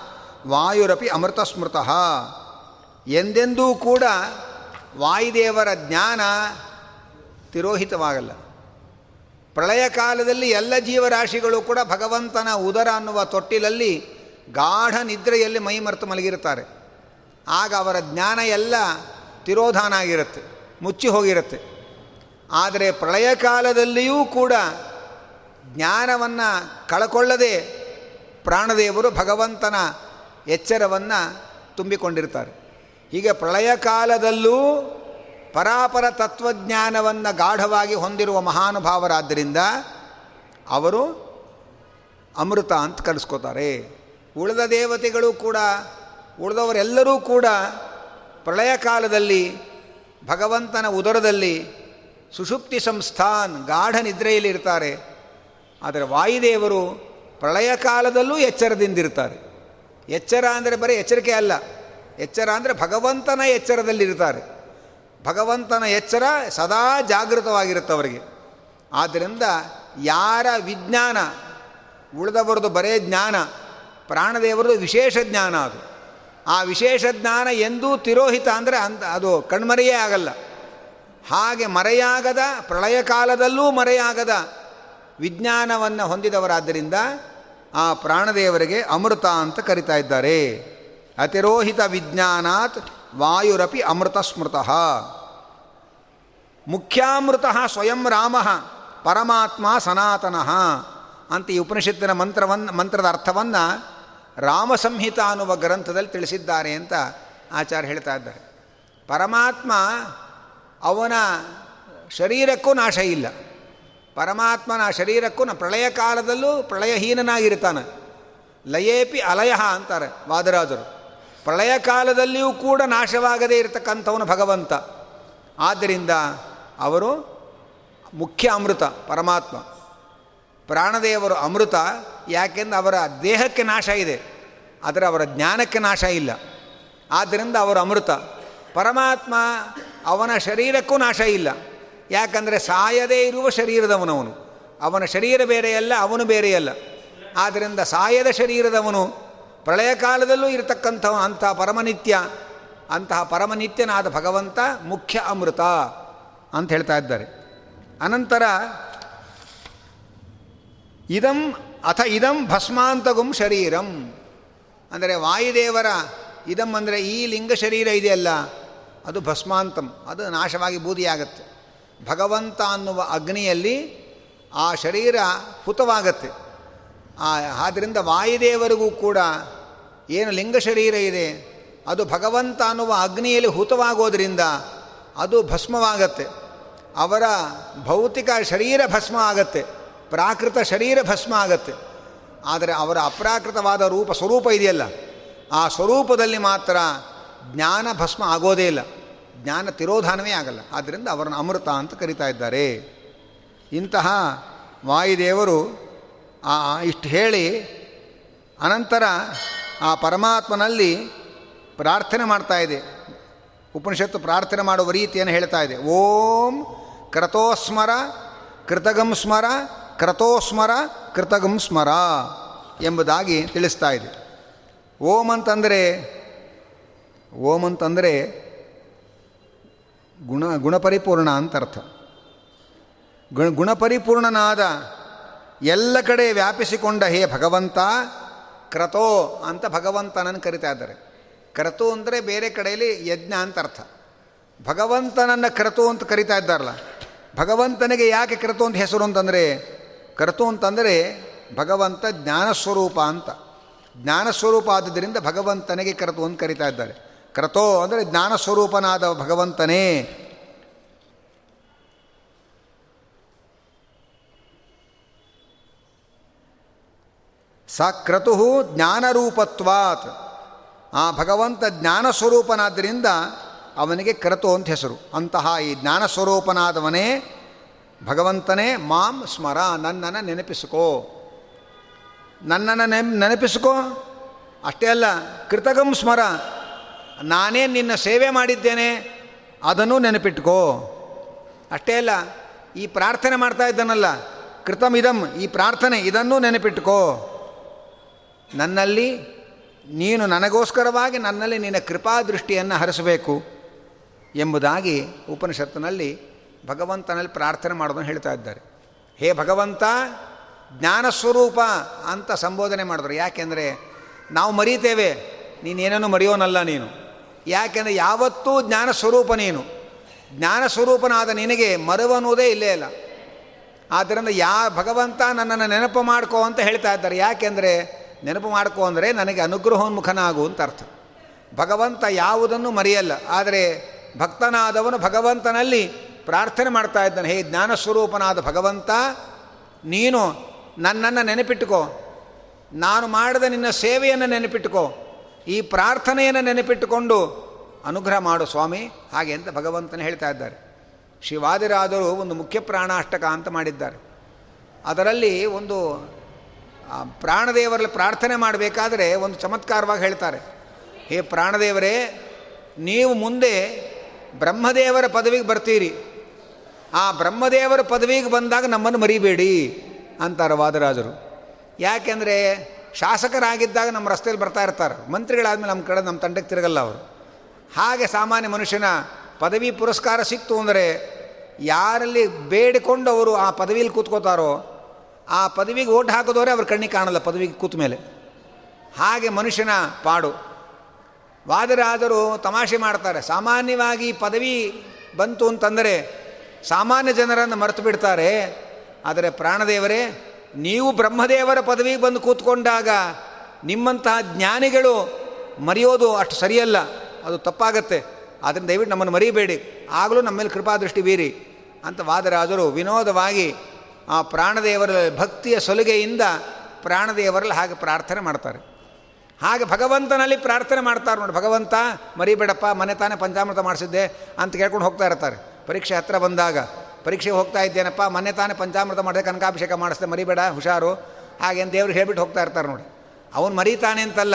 Speaker 1: ವಾಯುರಪಿ ಅಮೃತ ಸ್ಮೃತಃ ಎಂದೆಂದೂ ಕೂಡ ವಾಯುದೇವರ ಜ್ಞಾನ ತಿರೋಹಿತವಾಗಲ್ಲ. ಪ್ರಳಯ ಕಾಲದಲ್ಲಿ ಎಲ್ಲ ಜೀವರಾಶಿಗಳು ಕೂಡ ಭಗವಂತನ ಉದರ ಅನ್ನುವ ತೊಟ್ಟಿಲಲ್ಲಿ ಗಾಢ ನಿದ್ರೆಯಲ್ಲಿ ಮೈ ಮರೆತು ಮಲಗಿರುತ್ತಾರೆ. ಆಗ ಅವರ ಜ್ಞಾನ ಎಲ್ಲ ತಿರೋಧಾನ ಆಗಿರುತ್ತೆ, ಮುಚ್ಚಿ ಹೋಗಿರುತ್ತೆ. ಆದರೆ ಪ್ರಳಯ ಕಾಲದಲ್ಲಿಯೂ ಕೂಡ ಜ್ಞಾನವನ್ನು ಕಳಕೊಳ್ಳದೆ ಪ್ರಾಣದೇವರು ಭಗವಂತನ ಎಚ್ಚರವನ್ನು ತುಂಬಿಕೊಂಡಿರ್ತಾರೆ. ಹೀಗೆ ಪ್ರಳಯ ಕಾಲದಲ್ಲೂ ಪರಾಪರ ತತ್ವಜ್ಞಾನವನ್ನು ಗಾಢವಾಗಿ ಹೊಂದಿರುವ ಮಹಾನುಭಾವರಾದ್ದರಿಂದ ಅವರು ಅಮೃತ ಅಂತ ಕಲಿಸ್ಕೋತಾರೆ ಉಳಿದ ದೇವತೆಗಳು ಕೂಡ, ಉಳಿದವರೆಲ್ಲರೂ ಕೂಡ ಪ್ರಳಯ ಕಾಲದಲ್ಲಿ, ಭಗವಂತನ ಉದರದಲ್ಲಿ ಸುಷುಪ್ತಿ ಸಂಸ್ಥಾನ್ ಗಾಢ ನಿದ್ರೆಯಲ್ಲಿ ಇರ್ತಾರೆ. ಆದರೆ ವಾಯುದೇವರು ಪ್ರಳಯ ಕಾಲದಲ್ಲೂ ಎಚ್ಚರದಿಂದಿರ್ತಾರೆ ಎಚ್ಚರ ಅಂದರೆ ಬರೀ ಎಚ್ಚರಿಕೆ ಅಲ್ಲ. ಎಚ್ಚರ ಅಂದರೆ ಭಗವಂತನ ಎಚ್ಚರದಲ್ಲಿರ್ತಾರೆ. ಭಗವಂತನ ಎಚ್ಚರ ಸದಾ ಜಾಗೃತವಾಗಿರುತ್ತೆ ಅವರಿಗೆ ಆದ್ದರಿಂದ ಯಾರ ವಿಜ್ಞಾನ, ಉಳಿದವರದು ಬರೇ ಜ್ಞಾನ, ಪ್ರಾಣದೇವರದು ವಿಶೇಷ ಜ್ಞಾನ ಅದು. ಆ ವಿಶೇಷ ಜ್ಞಾನ ಎಂದೂ ತಿರೋಹಿತ ಅಂದರೆ ಅಂತ ಅದು ಕಣ್ಮರೆಯೇ ಆಗಲ್ಲ. ಹಾಗೆ ಮರೆಯಾಗದ, ಪ್ರಳಯ ಕಾಲದಲ್ಲೂ ಮರೆಯಾಗದ ವಿಜ್ಞಾನವನ್ನು ಹೊಂದಿದವರಾದ್ದರಿಂದ ಆ ಪ್ರಾಣದೇವರಿಗೆ ಅಮೃತ ಅಂತ ಕರಿತಾ ಇದ್ದಾರೆ. ಅತಿರೋಹಿತ ವಿಜ್ಞಾನಾತ್ ವಾಯುರಪಿ ಅಮೃತ ಸ್ಮೃತಃ ಮುಖ್ಯಾಮೃತ ಸ್ವಯಂ ರಾಮ, ಪರಮಾತ್ಮ ಸನಾತನಃ ಅಂತ ಈ ಉಪನಿಷತ್ತಿನ ಮಂತ್ರವನ್ನು, ಮಂತ್ರದ ಅರ್ಥವನ್ನು ರಾಮಸಂಹಿತ ಅನ್ನುವ ಗ್ರಂಥದಲ್ಲಿ ತಿಳಿಸಿದ್ದಾರೆ ಅಂತ ಆಚಾರ್ಯ ಹೇಳ್ತಾ ಇದ್ದಾರೆ. ಪರಮಾತ್ಮ ಅವನ ಶರೀರಕ್ಕೂ ನಾಶ ಇಲ್ಲ. ಪರಮಾತ್ಮನ ಶರೀರಕ್ಕೂ ನ ಪ್ರಳಯ ಕಾಲದಲ್ಲೂ ಪ್ರಳಯಹೀನನಾಗಿರ್ತಾನೆ. ಲಯೇಪಿ ಅಲಯ ಅಂತಾರೆ ವಾದರಾಜರು. ಪ್ರಳಯ ಕಾಲದಲ್ಲಿಯೂ ಕೂಡ ನಾಶವಾಗದೇ ಇರತಕ್ಕಂಥವನು ಭಗವಂತ. ಆದ್ದರಿಂದ ಅವರು ಮುಖ್ಯ ಅಮೃತ, ಪರಮಾತ್ಮ. ಪ್ರಾಣದೇವರು ಅಮೃತ, ಯಾಕೆಂದ್ರೆ ಅವರ ದೇಹಕ್ಕೆ ನಾಶ ಇದೆ, ಆದರೆ ಅವರ ಜ್ಞಾನಕ್ಕೆ ನಾಶ ಇಲ್ಲ. ಆದ್ದರಿಂದ ಅವರು ಅಮೃತ. ಪರಮಾತ್ಮ ಅವನ ಶರೀರಕ್ಕೂ ನಾಶ ಇಲ್ಲ. ಯಾಕಂದರೆ ಸಾಯದೇ ಇರುವ ಶರೀರದವನವನು. ಅವನ ಶರೀರ ಬೇರೆಯಲ್ಲ, ಅವನು ಬೇರೆಯಲ್ಲ. ಆದ್ದರಿಂದ ಸಾಯದ ಶರೀರದವನು ಪ್ರಳಯ ಕಾಲದಲ್ಲೂ ಇರತಕ್ಕಂಥ ಅಂತಹ ಪರಮನಿತ್ಯ, ಅಂತಹ ಪರಮನಿತ್ಯನಾದ ಭಗವಂತ ಮುಖ್ಯ ಅಮೃತ ಅಂತ ಹೇಳ್ತಾ ಇದ್ದಾರೆ. ಅನಂತರ, ಇದಂ ಅಥ ಇದಂ ಭಸ್ಮಾಂತಗುಂ ಶರೀರಂ. ಅಂದರೆ ವಾಯುದೇವರ ಇದಂ ಅಂದರೆ ಈ ಲಿಂಗ ಶರೀರ ಇದೆಯಲ್ಲ, ಅದು ಭಸ್ಮಾಂತಂ, ಅದು ನಾಶವಾಗಿ ಬೂದಿಯಾಗತ್ತೆ. ಭಗವಂತ ಅನ್ನುವ ಅಗ್ನಿಯಲ್ಲಿ ಆ ಶರೀರ ಹುತವಾಗತ್ತೆ. ಆದ್ದರಿಂದ ವಾಯುದೇವರಿಗೂ ಕೂಡ ಏನು ಲಿಂಗ ಶರೀರ ಇದೆ, ಅದು ಭಗವಂತ ಅನ್ನುವ ಅಗ್ನಿಯಲ್ಲಿ ಹುತವಾಗೋದ್ರಿಂದ ಅದು ಭಸ್ಮವಾಗತ್ತೆ. ಅವರ ಭೌತಿಕ ಶರೀರ ಭಸ್ಮ ಆಗತ್ತೆ, ಪ್ರಾಕೃತ ಶರೀರ ಭಸ್ಮ ಆಗತ್ತೆ. ಆದರೆ ಅವರ ಅಪ್ರಾಕೃತವಾದ ರೂಪ, ಸ್ವರೂಪ ಇದೆಯಲ್ಲ, ಆ ಸ್ವರೂಪದಲ್ಲಿ ಮಾತ್ರ ಜ್ಞಾನ ಭಸ್ಮ ಆಗೋದೇ ಇಲ್ಲ, ಜ್ಞಾನ ತಿರೋಧಾನವೇ ಆಗಲ್ಲ. ಆದ್ದರಿಂದ ಅವರನ್ನು ಅಮೃತ ಅಂತ ಕರಿತಾ ಇದ್ದಾರೆ. ಇಂತಹ ವಾಯುದೇವರು ಇಷ್ಟು ಹೇಳಿ ಅನಂತರ ಆ ಪರಮಾತ್ಮನಲ್ಲಿ ಪ್ರಾರ್ಥನೆ ಮಾಡ್ತಾ ಇದೆ. ಉಪನಿಷತ್ತು ಪ್ರಾರ್ಥನೆ ಮಾಡುವ ರೀತಿಯನ್ನು ಹೇಳ್ತಾ ಇದೆ. ಓಂ ಕ್ರತೋಸ್ಮರ ಕೃತಗಂ ಸ್ಮರ ಕ್ರತೋಸ್ಮರ ಕೃತಗಂ ಸ್ಮರ ಎಂಬುದಾಗಿ ತಿಳಿಸ್ತಾ ಇದೆ. ಓಂ ಅಂತಂದರೆ ಓಂ ಅಂತಂದರೆ ಗುಣ, ಗುಣಪರಿಪೂರ್ಣ ಅಂತ ಅರ್ಥ. ಗುಣ, ಗುಣಪರಿಪೂರ್ಣನಾದ ಎಲ್ಲ ಕಡೆ ವ್ಯಾಪಿಸಿಕೊಂಡ ಹೇ ಭಗವಂತ, ಕ್ರತೋ ಅಂತ ಭಗವಂತನನ್ನು ಕರಿತಾ ಇದ್ದಾರೆ. ಕ್ರತು ಅಂದರೆ ಬೇರೆ ಕಡೆಯಲ್ಲಿ ಯಜ್ಞ ಅಂತ ಅರ್ಥ. ಭಗವಂತನನ್ನು ಕ್ರತು ಅಂತ ಕರಿತಾ ಇದ್ದಾರಲ್ಲ, ಭಗವಂತನಿಗೆ ಯಾಕೆ ಕ್ರತು ಅಂತ ಹೆಸರು ಅಂತಂದರೆ, ಕ್ರತು ಅಂತಂದರೆ ಭಗವಂತ ಜ್ಞಾನಸ್ವರೂಪ ಅಂತ. ಜ್ಞಾನಸ್ವರೂಪ ಆದ್ದರಿಂದ ಭಗವಂತನಿಗೆ ಕ್ರತು ಅಂತ ಕರಿತಾ ಇದ್ದಾರೆ. ಕ್ರತೋ ಅಂದರೆ ಜ್ಞಾನಸ್ವರೂಪನಾದ ಭಗವಂತನೇ. ಸ ಕ್ರತು ಜ್ಞಾನರೂಪತ್ವಾತ್. ಆ ಭಗವಂತ ಜ್ಞಾನಸ್ವರೂಪನಾದ್ದರಿಂದ ಅವನಿಗೆ ಕ್ರತು ಅಂತ ಹೆಸರು. ಅಂತಹ ಈ ಜ್ಞಾನಸ್ವರೂಪನಾದವನೇ ಭಗವಂತನೇ, ಮಾಂ ಸ್ಮರ ನನ್ನನ್ನು ನೆನಪಿಸಿಕೋ. ನನ್ನನ್ನು ನೆನ್, ನೆನಪಿಸಿಕೋ? ಅಷ್ಟೇ ಅಲ್ಲ ಕೃತಗಂ ಸ್ಮರ. ನಾನೇ ನಿನ್ನ ಸೇವೆ ಮಾಡಿದ್ದೇನೆ, ಅದನ್ನು ನೆನಪಿಟ್ಕೋ. ಅಷ್ಟೇ ಅಲ್ಲ, ಈ ಪ್ರಾರ್ಥನೆ ಮಾಡ್ತಾ ಇದ್ದಾನಲ್ಲ, ಕೃತಮಿದಂ, ಈ ಪ್ರಾರ್ಥನೆ, ಇದನ್ನು ನೆನಪಿಟ್ಕೋ. ನನ್ನಲ್ಲಿ, ನೀನು ನನಗೋಸ್ಕರವಾಗಿ ನನ್ನಲ್ಲಿ ನಿನ್ನ ಕೃಪಾದೃಷ್ಟಿಯನ್ನು ಹರಿಸಬೇಕು ಎಂಬುದಾಗಿ ಉಪನಿಷತ್ತಿನಲ್ಲಿ ಭಗವಂತನಲ್ಲಿ ಪ್ರಾರ್ಥನೆ ಮಾಡೋದನ್ನು ಹೇಳ್ತಾ ಇದ್ದಾರೆ. ಹೇ ಭಗವಂತ, ಜ್ಞಾನಸ್ವರೂಪ ಅಂತ ಸಂಬೋಧನೆ ಮಾಡಿದ್ರು. ಯಾಕೆಂದರೆ ನಾವು ಮರೀತೇವೆ, ನೀನೇನನ್ನು ಮರೆಯೋನಲ್ಲ ನೀನು. ಯಾಕೆಂದರೆ ಯಾವತ್ತೂ ಜ್ಞಾನ ಸ್ವರೂಪ ನೀನು. ಜ್ಞಾನ ಸ್ವರೂಪನಾದ ನಿನಗೆ ಮರುವನ್ನುವುದೇ ಇಲ್ಲೇ ಇಲ್ಲ. ಆದ್ದರಿಂದ ಯಾ ಭಗವಂತ ನನ್ನನ್ನು ನೆನಪು ಮಾಡ್ಕೋ ಅಂತ ಹೇಳ್ತಾ ಇದ್ದಾರೆ. ಯಾಕೆಂದರೆ ನೆನಪು ಮಾಡ್ಕೋ ಅಂದರೆ ನನಗೆ ಅನುಗ್ರಹೋನ್ಮುಖನಾಗು ಅಂತ ಅರ್ಥ. ಭಗವಂತ ಯಾವುದನ್ನು ಮರೆಯಲ್ಲ, ಆದರೆ ಭಕ್ತನಾದವನು ಭಗವಂತನಲ್ಲಿ ಪ್ರಾರ್ಥನೆ ಮಾಡ್ತಾ ಇದ್ದಾನೆ, ಹೇ ಜ್ಞಾನಸ್ವರೂಪನಾದ ಭಗವಂತ, ನೀನು ನನ್ನನ್ನು ನೆನಪಿಟ್ಟುಕೋ ನಾನು ಮಾಡಿದ ನಿನ್ನ ಸೇವೆಯನ್ನು ನೆನಪಿಟ್ಟುಕೋ ಈ ಪ್ರಾರ್ಥನೆಯನ್ನು ನೆನಪಿಟ್ಟುಕೊಂಡು ಅನುಗ್ರಹ ಮಾಡು ಸ್ವಾಮಿ, ಹಾಗೆ ಅಂತ ಭಗವಂತನ ಹೇಳ್ತಾ ಇದ್ದಾರೆ. ಶಿವಾದಿರಾದರು ಒಂದು ಮುಖ್ಯ ಪ್ರಾಣಾಷ್ಟಕ ಅಂತ ಮಾಡಿದ್ದಾರೆ. ಅದರಲ್ಲಿ ಒಂದು ಪ್ರಾಣದೇವರಲ್ಲಿ ಪ್ರಾರ್ಥನೆ ಮಾಡಬೇಕಾದ್ರೆ ಒಂದು ಚಮತ್ಕಾರವಾಗಿ ಹೇಳ್ತಾರೆ. ಹೇ ಪ್ರಾಣದೇವರೇ, ನೀವು ಮುಂದೆ ಬ್ರಹ್ಮದೇವರ ಪದವಿಗೆ ಬರ್ತೀರಿ. ಆ ಬ್ರಹ್ಮದೇವರ ಪದವಿಗೆ ಬಂದಾಗ ನಮ್ಮನ್ನು ಮರಿಬೇಡಿ ಅಂತಾರೆ ವಾದರಾಜರು. ಯಾಕೆಂದರೆ ಶಾಸಕರಾಗಿದ್ದಾಗ ನಮ್ಮ ರಸ್ತೆಯಲ್ಲಿ ಬರ್ತಾ ಇರ್ತಾರೆ. ಮಂತ್ರಿಗಳಾದಮೇಲೆ ನಮ್ಮ ಕಡೆ ನಮ್ಮ ತಂಡಕ್ಕೆ ತಿರುಗಲ್ಲ ಅವರು. ಹಾಗೆ ಸಾಮಾನ್ಯ ಮನುಷ್ಯನ ಪದವಿ ಪುರಸ್ಕಾರ ಸಿಕ್ತು ಅಂದರೆ ಯಾರಲ್ಲಿ ಬೇಡಿಕೊಂಡು ಅವರು ಆ ಪದವಿಯಲ್ಲಿ ಕೂತ್ಕೋತಾರೋ ಆ ಪದವಿಗೆ ಓಟ್ ಹಾಕಿದವರೇ ಅವ್ರ ಕಣ್ಣಿಗೆ ಕಾಣಲ್ಲ ಪದವಿಗೆ ಕೂತ ಮೇಲೆ. ಹಾಗೆ ಮನುಷ್ಯನ ಪಾಡು. ವಾದರಾದರೂ ತಮಾಷೆ ಮಾಡ್ತಾರೆ. ಸಾಮಾನ್ಯವಾಗಿ ಪದವಿ ಬಂತು ಅಂತಂದರೆ ಸಾಮಾನ್ಯ ಜನರನ್ನು ಮರೆತು ಬಿಡ್ತಾರೆ. ಆದರೆ ಪ್ರಾಣದೇವರೇ, ನೀವು ಬ್ರಹ್ಮದೇವರ ಪದವಿಗೆ ಬಂದು ಕೂತ್ಕೊಂಡಾಗ ನಿಮ್ಮಂತಹ ಜ್ಞಾನಿಗಳು ಮರೆಯೋದು ಅಷ್ಟು ಸರಿಯಲ್ಲ. ಅದು ತಪ್ಪಾಗತ್ತೆ. ಆದ್ದರಿಂದ ದಯವಿಟ್ಟು ನಮ್ಮನ್ನು ಮರೀಬೇಡಿ. ಆಗಲೂ ನಮ್ಮ ಮೇಲೆ ಕೃಪಾದೃಷ್ಟಿ ಬೀರಿ ಅಂತ ವಾದರಾಜರು ವಿನೋದವಾಗಿ ಆ ಪ್ರಾಣದೇವರ ಭಕ್ತಿಯ ಸೊಲಿಗೆಯಿಂದ ಪ್ರಾಣದೇವರಲ್ಲಿ ಹಾಗೆ ಪ್ರಾರ್ಥನೆ ಮಾಡ್ತಾರೆ. ಹಾಗೆ ಭಗವಂತನಲ್ಲಿ ಪ್ರಾರ್ಥನೆ ಮಾಡ್ತಾರೆ ನೋಡಿ, ಭಗವಂತ ಮರಿಬೇಡಪ್ಪ, ಮನೆ ತಾನೇ ಪಂಚಾಮೃತ ಮಾಡಿಸಿದ್ದೆ ಅಂತ ಕೇಳ್ಕೊಂಡು ಹೋಗ್ತಾ ಇರ್ತಾರೆ. ಪರೀಕ್ಷೆ ಹತ್ರ ಬಂದಾಗ, ಪರೀಕ್ಷೆಗೆ ಹೋಗ್ತಾ ಇದ್ದೇನಪ್ಪ, ಮನೆ ತಾನೇ ಪಂಚಾಮೃತ ಮಾಡಿದೆ, ಕನಕಾಭಿಷೇಕ ಮಾಡಿಸ್ದೆ, ಮರಿಬೇಡ, ಹುಷಾರು, ಹಾಗೆ ದೇವ್ರಿಗೆ ಹೇಳ್ಬಿಟ್ಟು ಹೋಗ್ತಾ ಇರ್ತಾರೆ ನೋಡಿ. ಅವನು ಮರೀತಾನೆ ಅಂತಲ್ಲ,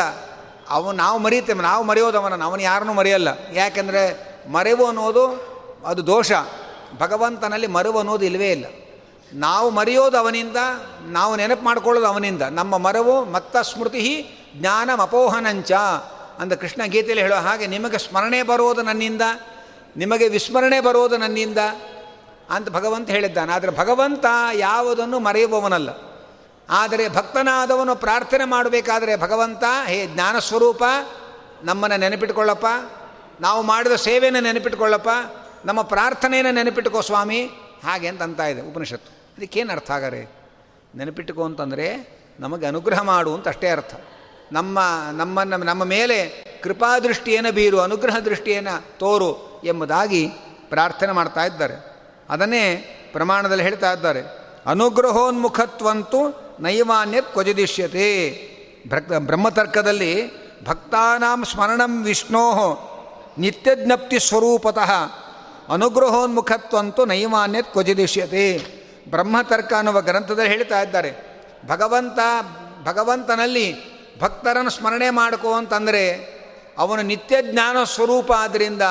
Speaker 1: ಅವನು ನಾವು ಮರೀತೇವೆ, ನಾವು ಮರೆಯೋದು ಅವನನ್ನು ಅವನು ಯಾರನ್ನೂ ಮರೆಯಲ್ಲ. ಯಾಕೆಂದರೆ ಮರೆವು ಅನ್ನೋದು ಅದು ದೋಷ. ಭಗವಂತನಲ್ಲಿ ಮರುವು ಅನ್ನೋದು ಇಲ್ಲವೇ ಇಲ್ಲ. ನಾವು ಮರೆಯೋದು ಅವನಿಂದ, ನಾವು ನೆನಪು ಮಾಡ್ಕೊಳ್ಳೋದು ಅವನಿಂದ. ನಮ್ಮ ಮರವು ಮತ್ತ ಸ್ಮೃತಿ ಜ್ಞಾನ ಅಪೋಹನಂಚ ಅಂದ ಕೃಷ್ಣ ಗೀತೆಯಲ್ಲಿ ಹೇಳೋ ಹಾಗೆ, ನಿಮಗೆ ಸ್ಮರಣೆ ಬರೋದು ನನ್ನಿಂದ, ನಿಮಗೆ ವಿಸ್ಮರಣೆ ಬರೋದು ನನ್ನಿಂದ ಅಂತ ಭಗವಂತ ಹೇಳಿದ್ದಾನೆ. ಆದರೆ ಭಗವಂತ ಯಾವುದನ್ನು ಮರೆಯುವವನಲ್ಲ. ಆದರೆ ಭಕ್ತನಾದವನು ಪ್ರಾರ್ಥನೆ ಮಾಡಬೇಕಾದರೆ ಭಗವಂತ, ಹೇ ಜ್ಞಾನಸ್ವರೂಪ, ನಮ್ಮನ್ನು ನೆನಪಿಟ್ಕೊಳ್ಳಪ್ಪ, ನಾವು ಮಾಡಿದ ಸೇವೆಯನ್ನು ನೆನಪಿಟ್ಕೊಳ್ಳಪ್ಪ, ನಮ್ಮ ಪ್ರಾರ್ಥನೆಯನ್ನು ನೆನಪಿಟ್ಟುಕೋ ಸ್ವಾಮಿ ಹಾಗೆ ಅಂತ ಅಂತ ಇದೆ ಉಪನಿಷತ್ತು. ಅದಕ್ಕೇನು ಅರ್ಥ ಆಗರೆ? ನೆನಪಿಟ್ಟುಕೋ ಅಂತಂದರೆ ನಮಗೆ ಅನುಗ್ರಹ ಮಾಡು ಅಂತ ಅಷ್ಟೇ ಅರ್ಥ. ನಮ್ಮ ನಮ್ಮನ್ನು ನಮ್ಮ ಮೇಲೆ ಕೃಪಾದೃಷ್ಟಿಯನ್ನು ಬೀರು, ಅನುಗ್ರಹ ದೃಷ್ಟಿಯನ್ನು ತೋರು ಎಂಬುದಾಗಿ ಪ್ರಾರ್ಥನೆ ಮಾಡ್ತಾ ಇದ್ದಾರೆ. ಅದನ್ನೇ ಪ್ರಮಾಣದಲ್ಲಿ ಹೇಳ್ತಾ ಇದ್ದಾರೆ. ಅನುಗ್ರಹೋನ್ಮುಖತ್ವಂತೂ ನೈವಾನ್ಯ ಕ್ವಜದಿಶ್ಯತೆ ಭಕ್ತ, ಬ್ರಹ್ಮತರ್ಕದಲ್ಲಿ ಭಕ್ತಾನಾಂ ಸ್ಮರಣಂ ವಿಷ್ಣೋ ನಿತ್ಯಜ್ಞಪ್ತಿ ಸ್ವರೂಪತಃ ಅನುಗ್ರಹೋನ್ಮುಖತ್ವಂತೂ ನೈವಾನ್ಯತ್ ಕ್ವಚಿದಿಶ್ಯತೆ ಬ್ರಹ್ಮತರ್ಕ ಅನ್ನುವ ಗ್ರಂಥದಲ್ಲಿ ಹೇಳ್ತಾ ಇದ್ದಾರೆ, ಭಗವಂತ, ಭಗವಂತನಲ್ಲಿ ಭಕ್ತರನ್ನು ಸ್ಮರಣೆ ಮಾಡ್ಕೋ ಅಂತಂದರೆ ಅವನು ನಿತ್ಯ ಜ್ಞಾನ ಸ್ವರೂಪ ಆದ್ದರಿಂದ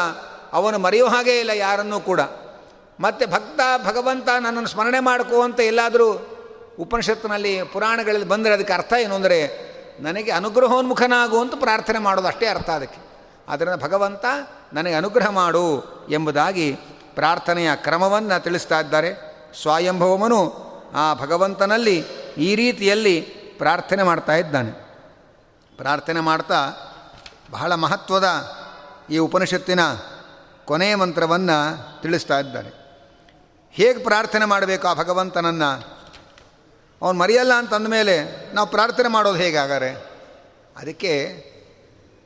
Speaker 1: ಅವನು ಮರೆಯೋ ಹಾಗೇ ಇಲ್ಲ ಯಾರನ್ನೂ ಕೂಡ. ಮತ್ತು ಭಕ್ತ, ಭಗವಂತ ನನ್ನನ್ನು ಸ್ಮರಣೆ ಮಾಡ್ಕೋ ಅಂತ ಎಲ್ಲಾದರೂ ಉಪನಿಷತ್ತಿನಲ್ಲಿ, ಪುರಾಣಗಳಲ್ಲಿ ಬಂದರೆ ಅದಕ್ಕೆ ಅರ್ಥ ಏನು ಅಂದರೆ ನನಗೆ ಅನುಗ್ರಹೋನ್ಮುಖನಾಗು ಅಂತ ಪ್ರಾರ್ಥನೆ ಮಾಡೋದು ಅಷ್ಟೇ ಅರ್ಥ ಅದಕ್ಕೆ. ಆದ್ದರಿಂದ ಭಗವಂತ ನನಗೆ ಅನುಗ್ರಹ ಮಾಡು ಎಂಬುದಾಗಿ ಪ್ರಾರ್ಥನೆಯ ಕ್ರಮವನ್ನು ತಿಳಿಸ್ತಾ ಇದ್ದಾರೆ. ಸ್ವಯಂಭವಮನು ಆ ಭಗವಂತನಲ್ಲಿ ಈ ರೀತಿಯಲ್ಲಿ ಪ್ರಾರ್ಥನೆ ಮಾಡ್ತಾ ಇದ್ದಾನೆ. ಪ್ರಾರ್ಥನೆ ಮಾಡ್ತಾ ಬಹಳ ಮಹತ್ವದ ಈ ಉಪನಿಷತ್ತಿನ ಕೊನೆಯ ಮಂತ್ರವನ್ನು ತಿಳಿಸ್ತಾ ಇದ್ದಾನೆ. ಹೇಗೆ ಪ್ರಾರ್ಥನೆ ಮಾಡಬೇಕು ಆ ಭಗವಂತನನ್ನು? ಅವನು ಮರೆಯಲ್ಲ ಅಂತಂದ ಮೇಲೆ ನಾವು ಪ್ರಾರ್ಥನೆ ಮಾಡೋದು ಹೇಗಾಗಾರೆ? ಅದಕ್ಕೆ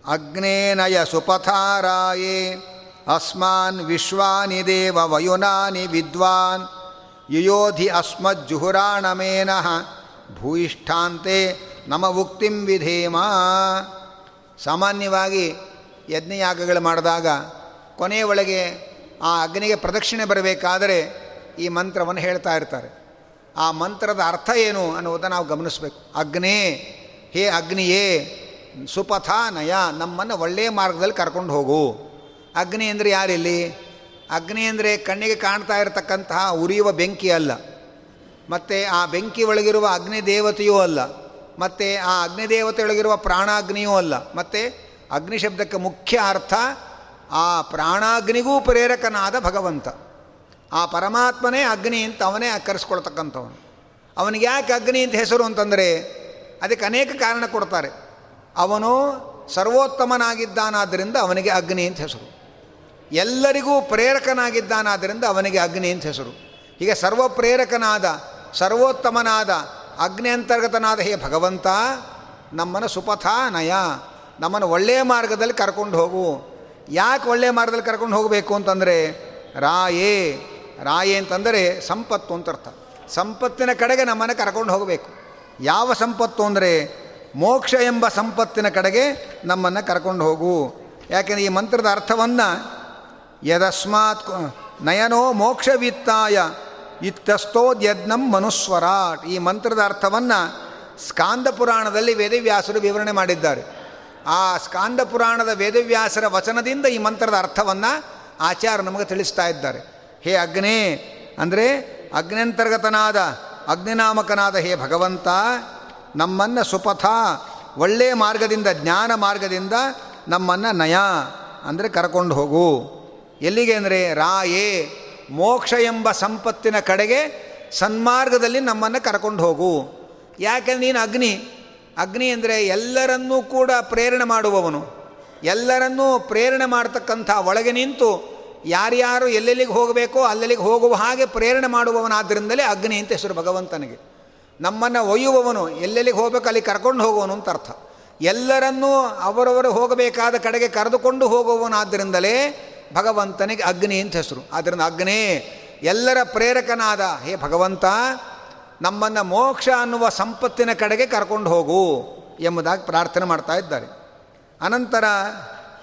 Speaker 1: ಅಗ್ನೇನಯ ಸುಪಥಾರಾಯೇ, ಅಸ್ಮಾನ್ ವಿಶ್ವಾನಿ ದೇವ ವಯುನಾನಿ ವಿದ್ವಾನ್, ಯುಯೋಧಿ ಅಸ್ಮಜ್ಜುಹುರಾಣಮೇನಃ ಭೂಯಿಷ್ಠಾಂತೆ ನಮ ಉಕ್ತಿಂ ವಿಧೇಮ. ಸಾಮಾನ್ಯವಾಗಿ ಯಜ್ಞಯಾಗಗಳು ಮಾಡಿದಾಗ ಕೊನೆಯ ಒಳಗೆ ಆ ಅಗ್ನಿಗೆ ಪ್ರದಕ್ಷಿಣೆ ಬರಬೇಕಾದರೆ ಈ ಮಂತ್ರವನ್ನು ಹೇಳ್ತಾ ಇರ್ತಾರೆ. ಆ ಮಂತ್ರದ ಅರ್ಥ ಏನು ಅನ್ನುವುದನ್ನು ನಾವು ಗಮನಿಸಬೇಕು. ಅಗ್ನೇ, ಹೇ ಅಗ್ನಿಯೇ ಸುಪಥ ನಯ ನಮ್ಮನ್ನು ಒಳ್ಳೆಯ ಮಾರ್ಗದಲ್ಲಿ ಕರ್ಕೊಂಡು ಹೋಗು. ಅಗ್ನಿ ಅಂದರೆ ಯಾರಿಲ್ಲಿ? ಅಗ್ನಿ ಅಂದರೆ ಕಣ್ಣಿಗೆ ಕಾಣ್ತಾ ಇರತಕ್ಕಂತಹ ಉರಿಯುವ ಬೆಂಕಿ ಅಲ್ಲ. ಮತ್ತು ಆ ಬೆಂಕಿ ಒಳಗಿರುವ ಅಗ್ನಿ ದೇವತೆಯೂ ಅಲ್ಲ. ಮತ್ತು ಆ ಅಗ್ನಿ ದೇವತೆಯೊಳಗಿರುವ ಪ್ರಾಣಾಗ್ನಿಯೂ ಅಲ್ಲ. ಮತ್ತು ಅಗ್ನಿ ಶಬ್ದಕ್ಕೆ ಮುಖ್ಯ ಅರ್ಥ ಆ ಪ್ರಾಣಾಗ್ನಿಗೂ ಪ್ರೇರಕನಾದ ಭಗವಂತ. ಆ ಪರಮಾತ್ಮನೇ ಅಗ್ನಿ ಅಂತ ಅವನೇ ಕರೆಸ್ಕೊಳ್ತಕ್ಕಂಥವನು ಅವನಿಗೆ ಯಾಕೆ ಅಗ್ನಿ ಅಂತ ಹೆಸರು ಅಂತಂದರೆ, ಅದಕ್ಕೆ ಅನೇಕ ಕಾರಣ ಕೊಡ್ತಾರೆ. ಅವನು ಸರ್ವೋತ್ತಮನಾಗಿದ್ದಾನಾದ್ದರಿಂದ ಅವನಿಗೆ ಅಗ್ನಿ ಅಂತ ಹೆಸರು. ಎಲ್ಲರಿಗೂ ಪ್ರೇರಕನಾಗಿದ್ದಾನಾದ್ದರಿಂದ ಅವನಿಗೆ ಅಗ್ನಿ ಅಂತ ಹೆಸರು. ಹೀಗೆ ಸರ್ವ ಪ್ರೇರಕನಾದ ಸರ್ವೋತ್ತಮನಾದ ಅಗ್ನಿ ಅಂತರ್ಗತನಾದ ಹೇ ಭಗವಂತ, ನಮ್ಮನ್ನು ಸುಪಥ ನಯ ನಮ್ಮನ್ನು ಒಳ್ಳೆಯ ಮಾರ್ಗದಲ್ಲಿ ಕರ್ಕೊಂಡು ಹೋಗು. ಯಾಕೆ ಒಳ್ಳೆಯ ಮಾರ್ಗದಲ್ಲಿ ಕರ್ಕೊಂಡು ಹೋಗಬೇಕು ಅಂತಂದರೆ, ರಾಯೇ ರಾಯೇ ಅಂತಂದರೆ ಸಂಪತ್ತು ಅಂತ ಅರ್ಥ ಸಂಪತ್ತಿನ ಕಡೆಗೆ ನಮ್ಮನ್ನು ಕರ್ಕೊಂಡು ಹೋಗಬೇಕು. ಯಾವ ಸಂಪತ್ತು ಅಂದರೆ ಮೋಕ್ಷ ಎಂಬ ಸಂಪತ್ತಿನ ಕಡೆಗೆ ನಮ್ಮನ್ನು ಕರ್ಕೊಂಡು ಹೋಗು. ಯಾಕೆಂದರೆ ಈ ಮಂತ್ರದ ಅರ್ಥವನ್ನು ಯದಸ್ಮಾತ್ ನಯನೋ ಮೋಕ್ಷವಿತ್ತಾಯ ಇತ್ತಸ್ತೋದ್ಯಜ್ಞಂ ಮನುಸ್ವರಾಟ್ ಈ ಮಂತ್ರದ ಅರ್ಥವನ್ನು ಸ್ಕಾಂದ ಪುರಾಣದಲ್ಲಿ ವೇದವ್ಯಾಸರು ವಿವರಣೆ ಮಾಡಿದ್ದಾರೆ. ಆ ಸ್ಕಾಂದ ಪುರಾಣದ ವೇದವ್ಯಾಸರ ವಚನದಿಂದ ಈ ಮಂತ್ರದ ಅರ್ಥವನ್ನು ಆಚಾರ್ಯ ನಮಗೆ ತಿಳಿಸ್ತಾ ಇದ್ದಾರೆ. ಹೇ ಅಗ್ನೇ, ಅಂದರೆ ಅಗ್ನಂತರ್ಗತನಾದ ಅಗ್ನಿನಾಮಕನಾದ ಹೇ ಭಗವಂತ ನಮ್ಮನ್ನು ಸುಪಥ ಒಳ್ಳೆಯ ಮಾರ್ಗದಿಂದ, ಜ್ಞಾನ ಮಾರ್ಗದಿಂದ ನಮ್ಮನ್ನು ನಯ ಅಂದರೆ ಕರ್ಕೊಂಡು ಹೋಗು. ಎಲ್ಲಿಗೆ ಅಂದರೆ ರಾಯೇ, ಮೋಕ್ಷ ಎಂಬ ಸಂಪತ್ತಿನ ಕಡೆಗೆ ಸನ್ಮಾರ್ಗದಲ್ಲಿ ನಮ್ಮನ್ನು ಕರ್ಕೊಂಡು ಹೋಗು. ಯಾಕೆಂದ್ರೆ ನೀನು ಅಗ್ನಿ ಅಗ್ನಿ ಅಂದರೆ ಎಲ್ಲರನ್ನೂ ಕೂಡ ಪ್ರೇರಣೆ ಮಾಡುವವನು. ಎಲ್ಲರನ್ನೂ ಪ್ರೇರಣೆ ಮಾಡ್ತಕ್ಕಂಥ ಒಳಗೆ ನಿಂತು ಯಾರ್ಯಾರು ಎಲ್ಲೆಲ್ಲಿಗೆ ಹೋಗಬೇಕೋ ಅಲ್ಲೆಲ್ಲಿಗೆ ಹೋಗುವ ಹಾಗೆ ಪ್ರೇರಣೆ ಮಾಡುವವನಾದ್ದರಿಂದಲೇ ಅಗ್ನಿ ಅಂತ ಹೆಸರು ಭಗವಂತನಿಗೆ. ನಮ್ಮನ್ನು ಒಯ್ಯುವವನು, ಎಲ್ಲೆಲ್ಲಿಗೆ ಹೋಗಬೇಕು ಅಲ್ಲಿ ಕರ್ಕೊಂಡು ಹೋಗುವನು ಅಂತ ಅರ್ಥ. ಎಲ್ಲರನ್ನೂ ಅವರವರು ಹೋಗಬೇಕಾದ ಕಡೆಗೆ ಕರೆದುಕೊಂಡು ಹೋಗುವವನಾದ್ದರಿಂದಲೇ ಭಗವಂತನಿಗೆ ಅಗ್ನಿ ಅಂತ ಹೆಸರು. ಆದ್ದರಿಂದ ಅಗ್ನೇ, ಎಲ್ಲರ ಪ್ರೇರಕನಾದ, ಹೇ ಭಗವಂತ, ನಮ್ಮನ್ನು ಮೋಕ್ಷ ಅನ್ನುವ ಸಂಪತ್ತಿನ ಕಡೆಗೆ ಕರ್ಕೊಂಡು ಹೋಗು ಎಂಬುದಾಗಿ ಪ್ರಾರ್ಥನೆ ಮಾಡ್ತಾ ಇದ್ದಾರೆ. ಅನಂತರ,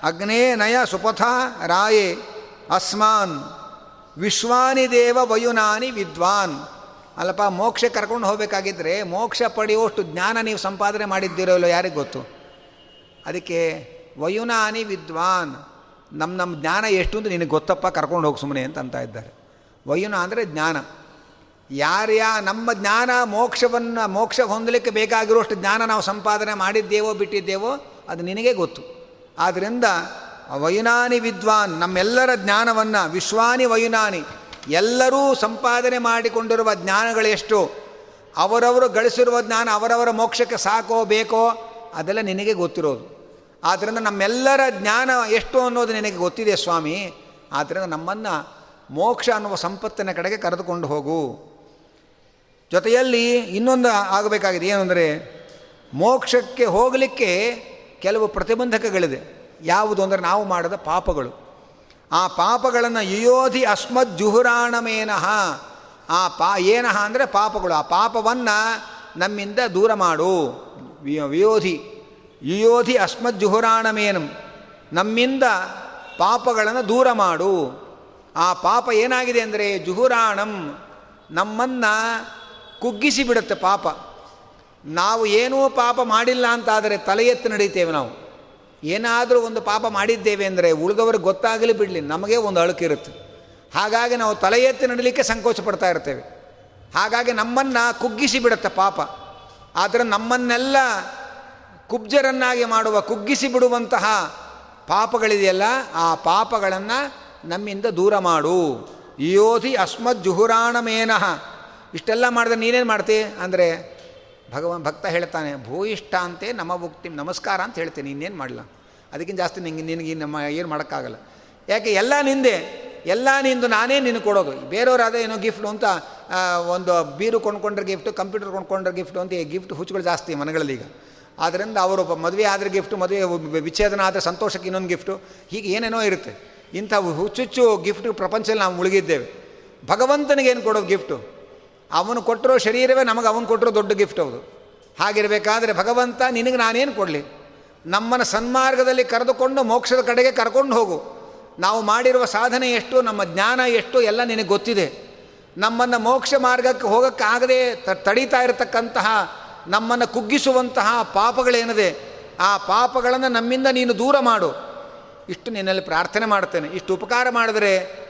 Speaker 1: ಅಗ್ನೇ ನಯ ಸುಪಥ ರಾಯೇ ಅಸ್ಮಾನ್ ವಿಶ್ವಾನಿ ದೇವ ವಯುನಾನಿ ವಿದ್ವಾನ್. ಅಲ್ಲಪ್ಪ ಮೋಕ್ಷ ಕರ್ಕೊಂಡು ಹೋಗಬೇಕಾಗಿದ್ದರೆ ಮೋಕ್ಷ ಪಡೆಯುವಷ್ಟು ಜ್ಞಾನ ನೀವು ಸಂಪಾದನೆ ಮಾಡಿದ್ದೀರೋ ಇಲ್ಲೋ ಯಾರಿಗೆ ಗೊತ್ತು? ಅದಕ್ಕೆ ವಯುನಾನಿ ವಿದ್ವಾನ್ ನಮ್ಮ ನಮ್ಮ ಜ್ಞಾನ ಎಷ್ಟು ಅಂತ ನಿನಗೆ ಗೊತ್ತಪ್ಪ, ಕರ್ಕೊಂಡು ಹೋಗಿ ಸುಮ್ಮನೆ ಅಂತ ಅಂತ ಇದ್ದಾರೆ. ವಯುನ ಅಂದರೆ ಜ್ಞಾನ. ಯಾರ್ಯಾ ನಮ್ಮ ಜ್ಞಾನ ಮೋಕ್ಷವನ್ನು, ಮೋಕ್ಷ ಹೊಂದಲಿಕ್ಕೆ ಬೇಕಾಗಿರುವಷ್ಟು ಜ್ಞಾನ ನಾವು ಸಂಪಾದನೆ ಮಾಡಿದ್ದೇವೋ, ಬಿಟ್ಟಿದ್ದೇವೋ, ಅದು ನಿನಗೆ ಗೊತ್ತು. ಆದ್ದರಿಂದ ವಯುನಾನಿ ವಿದ್ವಾನ್, ನಮ್ಮೆಲ್ಲರ ಜ್ಞಾನವನ್ನು, ವಿಶ್ವಾನಿ ವಯುನಾನಿ ಎಲ್ಲರೂ ಸಂಪಾದನೆ ಮಾಡಿಕೊಂಡಿರುವ ಜ್ಞಾನಗಳು ಎಷ್ಟು? ಅವರವರು ಗಳಿಸಿರುವ ಜ್ಞಾನ ಅವರವರ ಮೋಕ್ಷಕ್ಕೆ ಸಾಕೋ ಬೇಕೋ ಅದೆಲ್ಲ ನಿನಗೆ ಗೊತ್ತಿರೋದು. ಆದ್ದರಿಂದ ನಮ್ಮೆಲ್ಲರ ಜ್ಞಾನ ಎಷ್ಟು ಅನ್ನೋದು ನಿನಗೆ ಗೊತ್ತಿದೆ ಸ್ವಾಮಿ. ಆದ್ದರಿಂದ ನಮ್ಮನ್ನು ಮೋಕ್ಷ ಅನ್ನುವ ಸಂಪತ್ತಿನ ಕಡೆಗೆ ಕರೆದುಕೊಂಡು ಹೋಗು. ಜೊತೆಯಲ್ಲಿ ಇನ್ನೊಂದು ಆಗಬೇಕಾಗಿದೆ ಏನು ಅಂದರೆ ಮೋಕ್ಷಕ್ಕೆ ಹೋಗಲಿಕ್ಕೆ ಕೆಲವು ಪ್ರತಿಬಂಧಕಗಳಿದೆ. ಯಾವುದು ಅಂದರೆ ನಾವು ಮಾಡಿದ ಪಾಪಗಳು. ಆ ಪಾಪಗಳನ್ನು ಯೋಧಿ ಅಸ್ಮದ್ ಜುಹುರಾಣಮೇನಃ ಆ ಪಾ, ಏನಹ ಅಂದರೆ ಪಾಪಗಳು. ಆ ಪಾಪವನ್ನು ನಮ್ಮಿಂದ ದೂರ ಮಾಡು. ವಿಯೋಧಿ ಯುಯೋಧಿ ಅಸ್ಮದ್ ಜುಹುರಾಣಮೇನಂ. ನಮ್ಮಿಂದ ಪಾಪಗಳನ್ನು ದೂರ ಮಾಡು. ಆ ಪಾಪ ಏನಾಗಿದೆ ಅಂದರೆ ಜುಹುರಾಣಂ ನಮ್ಮನ್ನು ಕುಗ್ಗಿಸಿ ಬಿಡುತ್ತೆ ಪಾಪ. ನಾವು ಏನೂ ಪಾಪ ಮಾಡಿಲ್ಲ ಅಂತಾದರೆ ತಲೆ ಎತ್ತಿ ನಡೀತೇವೆ ನಾವು. ಏನಾದರೂ ಒಂದು ಪಾಪ ಮಾಡಿದ್ದೇವೆ ಅಂದರೆ ಉಳಿದವ್ರಿಗೆ ಗೊತ್ತಾಗಲಿ ಬಿಡಲಿ, ನಮಗೆ ಒಂದು ಅಳುಕಿರುತ್ತೆ ಹಾಗಾಗಿ ನಾವು ತಲೆ ಎತ್ತಿ ನಡಲಿಕ್ಕೆ ಸಂಕೋಚ ಪಡ್ತಾ ಇರ್ತೇವೆ. ಹಾಗಾಗಿ ನಮ್ಮನ್ನು ಕುಗ್ಗಿಸಿ ಬಿಡುತ್ತೆ ಪಾಪ. ಆದರೆ ನಮ್ಮನ್ನೆಲ್ಲ ಕುಬ್ಜರನ್ನಾಗಿ ಮಾಡುವ, ಕುಗ್ಗಿಸಿ ಬಿಡುವಂತಹ ಪಾಪಗಳಿದೆಯಲ್ಲ, ಆ ಪಾಪಗಳನ್ನು ನಮ್ಮಿಂದ ದೂರ ಮಾಡು. ಯೋಧಿ ಅಸ್ಮದ್ ಜುಹುರಾಣಮೇನಃ ಇಷ್ಟೆಲ್ಲ ಮಾಡಿದ್ರೆ ನೀನೇನು ಮಾಡ್ತಿ? ಅಂದರೆ ಭಗವಾನ್ ಭಕ್ತ ಹೇಳ್ತಾನೆ ಭೂಯಿಷ್ಠ ಅಂತೆ ನಮ ಭುಕ್ತಿ ನಮಸ್ಕಾರ ಅಂತ ಹೇಳ್ತೀನಿ, ಇನ್ನೇನು ಮಾಡಲ್ಲ ಅದಕ್ಕಿಂತ ಜಾಸ್ತಿ ನಿಂಗೆ, ನಿನಗೆ ನಮ್ಮ ಏನು ಮಾಡೋಕ್ಕಾಗಲ್ಲ. ಯಾಕೆ ಎಲ್ಲ ನಿಂದೆ, ಎಲ್ಲ ನಿಂದು ನಾನೇ ನಿನಗೆ ಕೊಡೋದು. ಬೇರೆಯವರಾದ ಏನೋ ಗಿಫ್ಟು ಅಂತ ಒಂದು ಬೀರು ಕೊಂಡ್ಕೊಂಡ್ರೆ ಗಿಫ್ಟು ಕಂಪ್ಯೂಟರ್ ಕೊಂಡ್ಕೊಂಡ್ರೆ ಗಿಫ್ಟು ಅಂತ ಗಿಫ್ಟ್ ಹುಚ್ಚುಗಳು ಜಾಸ್ತಿ ಮನೆಗಳಲ್ಲಿ ಈಗ. ಆದ್ದರಿಂದ ಅವರು ಮದುವೆ ಆದರೆ ಗಿಫ್ಟು ಮದುವೆ ವಿಚ್ಛೇದನ ಆದರೆ ಸಂತೋಷಕ್ಕೆ ಇನ್ನೊಂದು ಗಿಫ್ಟು ಹೀಗೆ ಏನೇನೋ ಇರುತ್ತೆ. ಇಂಥ ಹುಚ್ಚುಚ್ಚು ಗಿಫ್ಟ್ ಪ್ರಪಂಚದಲ್ಲಿ ನಾವು ಮುಳುಗಿದ್ದೇವೆ. ಭಗವಂತನಿಗೆ ಏನು ಕೊಡೋದು ಗಿಫ್ಟು ಅವನು ಕೊಟ್ಟಿರೋ ಶರೀರವೇ ನಮಗೆ, ಅವನು ಕೊಟ್ಟಿರೋ ದೊಡ್ಡ ಗಿಫ್ಟ್ ಹೌದು ಹಾಗಿರಬೇಕಾದ್ರೆ ಭಗವಂತ ನಿನಗೆ ನಾನೇನು ಕೊಡಲಿ? ನಮ್ಮನ್ನು ಸನ್ಮಾರ್ಗದಲ್ಲಿ ಕರೆದುಕೊಂಡು ಮೋಕ್ಷದ ಕಡೆಗೆ ಕರ್ಕೊಂಡು ಹೋಗು. ನಾವು ಮಾಡಿರುವ ಸಾಧನೆ ಎಷ್ಟು, ನಮ್ಮ ಜ್ಞಾನ ಎಷ್ಟು, ಎಲ್ಲ ನಿನಗೆ ಗೊತ್ತಿದೆ. ನಮ್ಮನ್ನು ಮೋಕ್ಷ ಮಾರ್ಗಕ್ಕೆ ಹೋಗೋಕ್ಕಾಗದೆ ತಡೀತಾ ಇರತಕ್ಕಂತಹ, ನಮ್ಮನ್ನು ಕುಗ್ಗಿಸುವಂತಹ ಪಾಪಗಳೇನಿದೆ, ಆ ಪಾಪಗಳನ್ನು ನಮ್ಮಿಂದ ನೀನು ದೂರ ಮಾಡು. ಇಷ್ಟು ನಿನ್ನಲ್ಲಿ ಪ್ರಾರ್ಥನೆ ಮಾಡ್ತೇನೆ. ಇಷ್ಟು ಉಪಕಾರ ಮಾಡಿದರೆ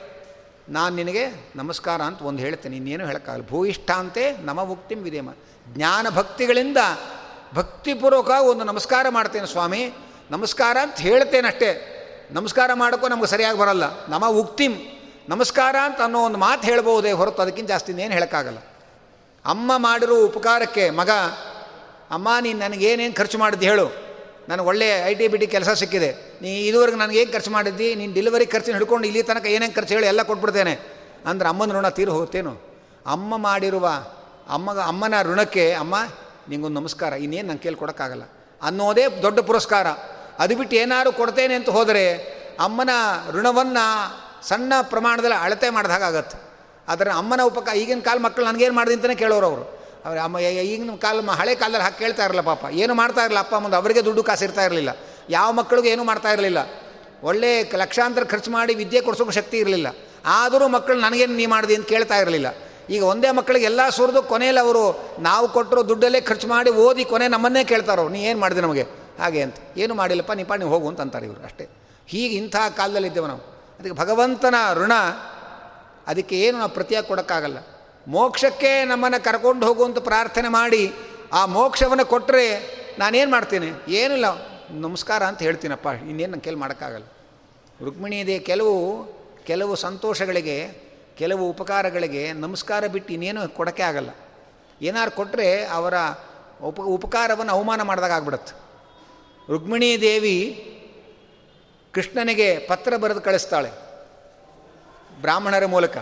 Speaker 1: ನಾನು ನಿನಗೆ ನಮಸ್ಕಾರ ಅಂತ ಒಂದು ಹೇಳ್ತೇನೆ. ಇನ್ನೇನು ಹೇಳೋಕ್ಕಾಗಲ್ಲ. ಭೂಯಿಷ್ಠ ಅಂತೆ ನಮ ಮುಕ್ತಿಂ ಜ್ಞಾನ ಭಕ್ತಿಗಳಿಂದ ಭಕ್ತಿಪೂರ್ವಕ ಒಂದು ನಮಸ್ಕಾರ ಮಾಡ್ತೇನೆ ಸ್ವಾಮಿ. ನಮಸ್ಕಾರ ಅಂತ ಹೇಳ್ತೇನೆ ಅಷ್ಟೇ. ನಮಸ್ಕಾರ ಮಾಡೋಕ್ಕೂ ನಮ್ಗೆ ಸರಿಯಾಗಿ ಬರಲ್ಲ. ನಮ ಉಕ್ತಿಂ. ನಮಸ್ಕಾರ ಅಂತ ಅನ್ನೋ ಒಂದು ಮಾತು ಹೇಳ್ಬೋದೇ ಹೊರತು ಅದಕ್ಕಿಂತ ಜಾಸ್ತಿ ಏನು ಹೇಳೋಕ್ಕಾಗಲ್ಲ. ಅಮ್ಮ ಮಾಡಿರೋ ಉಪಕಾರಕ್ಕೆ ಮಗ, ಅಮ್ಮ, ನೀನು ನನಗೇನೇನು ಖರ್ಚು ಮಾಡಿದ್ದು ಹೇಳು. ನನಗೆ ಒಳ್ಳೆ ಐ ಟಿ ಬಿ ಟಿ ಕೆಲಸ ಸಿಕ್ಕಿದೆ. ನೀ ಇದುವರೆಗೆ ನನಗೇನು ಖರ್ಚು ಮಾಡಿದ್ದಿ? ನೀನು ಡೆಲಿವರಿ ಖರ್ಚಿನ ಹಿಡ್ಕೊಂಡು ಇಲ್ಲಿ ತನಕ ಏನೇನು ಖರ್ಚು ಹೇಳಿ, ಎಲ್ಲ ಕೊಟ್ಬಿಡ್ತೇನೆ. ಅಂದ್ರೆ ಅಮ್ಮನ ಋಣ ತೀರು ಹೋಗುತ್ತೇನು ಅಮ್ಮ ಮಾಡಿರುವ ಅಮ್ಮಗ, ಅಮ್ಮನ ಋಣಕ್ಕೆ, ಅಮ್ಮ ನಿಂಗೊಂದು ನಮಸ್ಕಾರ, ಇನ್ನೇನು ನಂಗೆ ಕೇಳಿ ಕೊಡೋಕ್ಕಾಗಲ್ಲ ಅನ್ನೋದೇ ದೊಡ್ಡ ಪುರಸ್ಕಾರ. ಅದು ಬಿಟ್ಟು ಏನಾದ್ರು ಕೊಡ್ತೇನೆ ಅಂತ ಹೋದರೆ ಅಮ್ಮನ ಋಣವನ್ನು ಸಣ್ಣ ಪ್ರಮಾಣದಲ್ಲಿ ಅಳತೆ ಮಾಡಿದ ಹಾಗಾಗತ್ತೆ ಆದರೆ ಅಮ್ಮನ ಉಪಕ, ಈಗಿನ ಕಾಲ ಮಕ್ಕಳು ನನಗೇನು ಮಾಡಿದೆ ಅಂತಲೇ ಕೇಳೋರು ಅವರು. ಅವ್ರು ಅಮ್ಮ ಈಗಿನ ಕಾಲ ಹಳೆ ಕಾಲದಲ್ಲಿ ಹಾಕಿ ಕೇಳ್ತಾ ಇರಲಿಲ್ಲ ಪಾಪ. ಏನು ಮಾಡ್ತಾ ಇರಲಿಲ್ಲ ಅಪ್ಪ ಮುಂದೆ ಅವರಿಗೆ ದುಡ್ಡು ಕಾಸು ಇರ್ತಾ ಇರಲಿಲ್ಲ. ಯಾವ ಮಕ್ಕಳಿಗೂ ಏನೂ ಮಾಡ್ತಾ ಇರಲಿಲ್ಲ. ಒಳ್ಳೆ ಲಕ್ಷಾಂತರ ಖರ್ಚು ಮಾಡಿ ವಿದ್ಯೆ ಕೊಡಿಸೋಕೆ ಶಕ್ತಿ ಇರಲಿಲ್ಲ. ಆದರೂ ಮಕ್ಕಳು ನನಗೇನು ನೀ ಮಾಡಿದೆ ಅಂತ ಕೇಳ್ತಾ ಇರಲಿಲ್ಲ. ಈಗ ಒಂದೇ ಮಕ್ಕಳಿಗೆ ಎಲ್ಲ ಸುರಿದು ಕೊನೆಯಲ್ಲಿ ಅವರು ನಾವು ಕೊಟ್ಟರು ದುಡ್ಡಲ್ಲೇ ಖರ್ಚು ಮಾಡಿ ಓದಿ ಕೊನೆ ನಮ್ಮನ್ನೇ ಕೇಳ್ತಾರೋ, ನೀ ಏನು ಮಾಡಿದೆ ನಮಗೆ? ಹಾಗೆ ಅಂತ. ಏನು ಮಾಡಿಲ್ಲಪ್ಪ ನಿಪ್ಪ ನೀವು ಹೋಗು ಅಂತ ಅಂತಾರೆ ಇವರು ಅಷ್ಟೇ. ಹೀಗೆ ಇಂಥ ಕಾಲದಲ್ಲಿದ್ದೇವೆ ನಾವು. ಅದಕ್ಕೆ ಭಗವಂತನ ಋಣ, ಅದಕ್ಕೆ ಏನು ನಾವು ಪ್ರತಿಯಾಗಿ ಕೊಡೋಕ್ಕಾಗಲ್ಲ. ಮೋಕ್ಷಕ್ಕೆ ನಮ್ಮನ್ನು ಕರ್ಕೊಂಡು ಹೋಗುವಂತ ಪ್ರಾರ್ಥನೆ ಮಾಡಿ, ಆ ಮೋಕ್ಷವನ್ನು ಕೊಟ್ಟರೆ ನಾನೇನು ಮಾಡ್ತೀನಿ? ಏನಿಲ್ಲ, ನಮಸ್ಕಾರ ಅಂತ ಹೇಳ್ತೀನಪ್ಪ. ಇನ್ನೇನು ನಂಗೆ ಕೇಳಿ ಮಾಡೋಕ್ಕಾಗಲ್ಲ. ರುಕ್ಮಿಣಿ ಇದೆ, ಕೆಲವು ಕೆಲವು ಸಂತೋಷಗಳಿಗೆ ಕೆಲವು ಉಪಕಾರಗಳಿಗೆ ನಮಸ್ಕಾರ ಬಿಟ್ಟು ಇನ್ನೇನು ಕೊಡೋಕ್ಕೆ ಆಗಲ್ಲ. ಏನಾರು ಕೊಟ್ಟರೆ ಅವರ ಉಪ, ಉಪಕಾರವನ್ನು ಅವಮಾನ ಮಾಡಿದಾಗ ಆಗ್ಬಿಡತ್ತೆ. ರುಕ್ಮಿಣೀ ದೇವಿ ಕೃಷ್ಣನಿಗೆ ಪತ್ರ ಬರೆದು ಕಳಿಸ್ತಾಳೆ ಬ್ರಾಹ್ಮಣರ ಮೂಲಕ.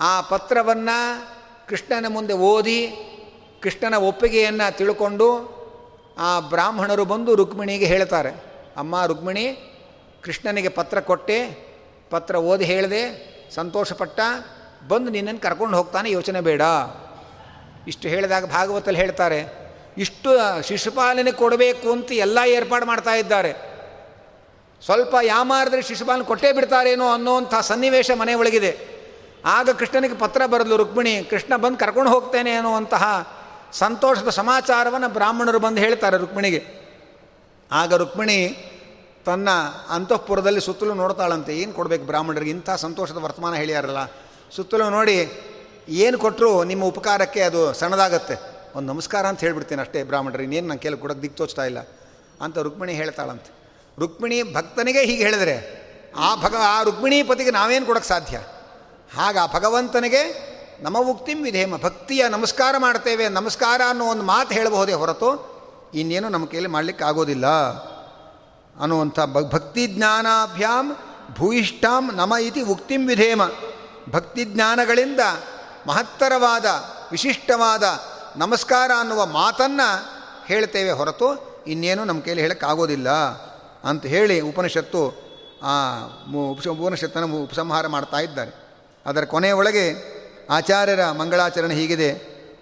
Speaker 1: ಆ ಪತ್ರವನ್ನು ಕೃಷ್ಣನ ಮುಂದೆ ಓದಿ, ಕೃಷ್ಣನ ಒಪ್ಪಿಗೆಯನ್ನು ತಿಳ್ಕೊಂಡು ಆ ಬ್ರಾಹ್ಮಣರು ಬಂದು ರುಕ್ಮಿಣಿಗೆ ಹೇಳ್ತಾರೆ, ಅಮ್ಮ ರುಕ್ಮಿಣಿ, ಕೃಷ್ಣನಿಗೆ ಪತ್ರ ಕೊಟ್ಟೆ, ಪತ್ರ ಓದಿ ಹೇಳಿದೆ ಸಂತೋಷಪಟ್ಟ, ಬಂದು ನಿನ್ನನ್ನು ಕರ್ಕೊಂಡು ಹೋಗ್ತಾನೆ, ಯೋಚನೆ ಬೇಡ. ಇಷ್ಟು ಹೇಳಿದಾಗ ಭಾಗವತಲ್ಲಿ ಹೇಳ್ತಾರೆ, ಇಷ್ಟು ಶಿಶುಪಾಲನೆ ಕೊಡಬೇಕು ಅಂತ ಎಲ್ಲ ಏರ್ಪಾಡು ಮಾಡ್ತಾ ಇದ್ದಾರೆ. ಸ್ವಲ್ಪ ಯಾಮಾರಿದ್ರೆ ಶಿಶುಪಾಲನೆ ಕೊಟ್ಟೇ ಬಿಡ್ತಾರೇನೋ ಅನ್ನೋವಂಥ ಸನ್ನಿವೇಶ ಮನೆ ಒಳಗಿದೆ. ಆಗ ಕೃಷ್ಣನಿಗೆ ಪತ್ರ ಬರಲು ರುಕ್ಮಿಣಿ, ಕೃಷ್ಣ ಬಂದು ಕರ್ಕೊಂಡು ಹೋಗ್ತೇನೆ ಅನ್ನುವಂತಹ ಸಂತೋಷದ ಸಮಾಚಾರವನ್ನು ಬ್ರಾಹ್ಮಣರು ಬಂದು ಹೇಳ್ತಾರೆ ರುಕ್ಮಿಣಿಗೆ. ಆಗ ರುಕ್ಮಿಣಿ ತನ್ನ ಅಂತಃಪುರದಲ್ಲಿ ಸುತ್ತಲೂ ನೋಡ್ತಾಳಂತೆ, ಏನು ಕೊಡಬೇಕು ಬ್ರಾಹ್ಮಣರಿಗೆ? ಇಂಥ ಸಂತೋಷದ ವರ್ತಮಾನ ಹೇಳ್ಯಾರಲ್ಲ. ಸುತ್ತಲೂ ನೋಡಿ, ಏನು ಕೊಟ್ಟರು ನಿಮ್ಮ ಉಪಕಾರಕ್ಕೆ ಅದು ಸಣ್ಣದಾಗತ್ತೆ. ಒಂದು ನಮಸ್ಕಾರ ಅಂತ ಹೇಳಿಬಿಡ್ತೀನಿ ಅಷ್ಟೇ ಬ್ರಾಹ್ಮಣರಿಗೆ ಇನ್ನೇನು ನನ್ನ ಕೇಳಿ ಕೊಡೋಕ್ಕೆ ದಿಕ್ಕು ತೋಚ್ತಾ ಇಲ್ಲ ಅಂತ ರುಕ್ಮಿಣಿ ಹೇಳ್ತಾಳಂತೆ. ರುಕ್ಮಿಣಿ ಭಕ್ತನಿಗೆ ಹೀಗೆ ಹೇಳಿದರೆ, ಆ ಭಗ, ಆ ರುಕ್ಮಿಣಿ ಪತಿಗೆ ನಾವೇನು ಕೊಡೋಕ್ಕೆ ಸಾಧ್ಯ? ಹಾಗ ಆ ಭಗವಂತನಿಗೆ ನಮ್ಮ ಉಕ್ತಿಂ ವಿಧೇಮ, ಭಕ್ತಿಯ ನಮಸ್ಕಾರ ಮಾಡ್ತೇವೆ, ನಮಸ್ಕಾರ ಅನ್ನೋ ಒಂದು ಮಾತು ಹೇಳಬಹುದೇ ಹೊರತು, ಇನ್ನೇನು ನಮ್ಮ ಕೈಯಲ್ಲಿ ಮಾಡಲಿಕ್ಕೆ ಆಗೋದಿಲ್ಲ ಅನ್ನುವಂಥ ಭಕ್ತಿ ಜ್ಞಾನಾಭ್ಯಾಮ್ ಭೂಯಿಷ್ಠಾಂ ನಮ ಇತಿ ಉಕ್ತಿಂ ವಿಧೇಮ. ಭಕ್ತಿ ಜ್ಞಾನಗಳಿಂದ ಮಹತ್ತರವಾದ, ವಿಶಿಷ್ಟವಾದ ನಮಸ್ಕಾರ ಅನ್ನುವ ಮಾತನ್ನು ಹೇಳ್ತೇವೆ ಹೊರತು ಇನ್ನೇನು ನಮ್ಮ ಕೈಯಲ್ಲಿ ಹೇಳೋಕ್ಕಾಗೋದಿಲ್ಲ ಅಂತ ಹೇಳಿ ಉಪನಿಷತ್ತು, ಆ ಉಪ ಉಪನಿಷತ್ತನ್ನು ಉಪಸಂಹಾರ ಮಾಡ್ತಾ ಇದ್ದಾರೆ. ಅದರ ಕೊನೆಯೊಳಗೆ ಆಚಾರ್ಯರ ಮಂಗಳಾಚರಣೆ ಹೀಗಿದೆ.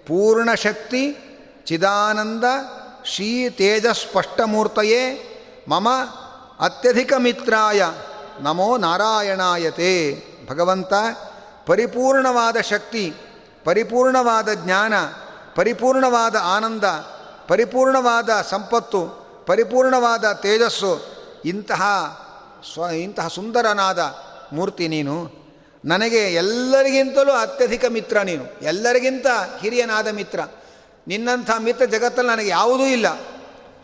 Speaker 1: ಪೂರ್ಣ ಶಕ್ತಿ ಚಿದಾನಂದ ಶ್ರೀ ತೇಜ ಸ್ಪಷ್ಟಮೂರ್ತಯೇ ಮಮ ಅತ್ಯಧಿಕ ಮಿತ್ರಾಯ ನಮೋ ನಾರಾಯಣಾಯತೆ ಭಗವಂತ ಪರಿಪೂರ್ಣವಾದ ಶಕ್ತಿ ಪರಿಪೂರ್ಣವಾದ ಜ್ಞಾನ ಪರಿಪೂರ್ಣವಾದ ಆನಂದ ಪರಿಪೂರ್ಣವಾದ ಸಂಪತ್ತು ಪರಿಪೂರ್ಣವಾದ ತೇಜಸ್ಸು ಇಂತಹ ಸ್ವ, ಇಂತಹ ಸುಂದರನಾದ ಮೂರ್ತಿ ನೀನು. ನನಗೆ ಎಲ್ಲರಿಗಿಂತಲೂ ಅತ್ಯಧಿಕ ಮಿತ್ರ ನೀನು. ಎಲ್ಲರಿಗಿಂತ ಹಿರಿಯನಾದ ಮಿತ್ರ. ನಿನ್ನಂಥ ಮಿತ್ರ ಜಗತ್ತಲ್ಲಿ ನನಗೆ ಯಾವುದೂ ಇಲ್ಲ.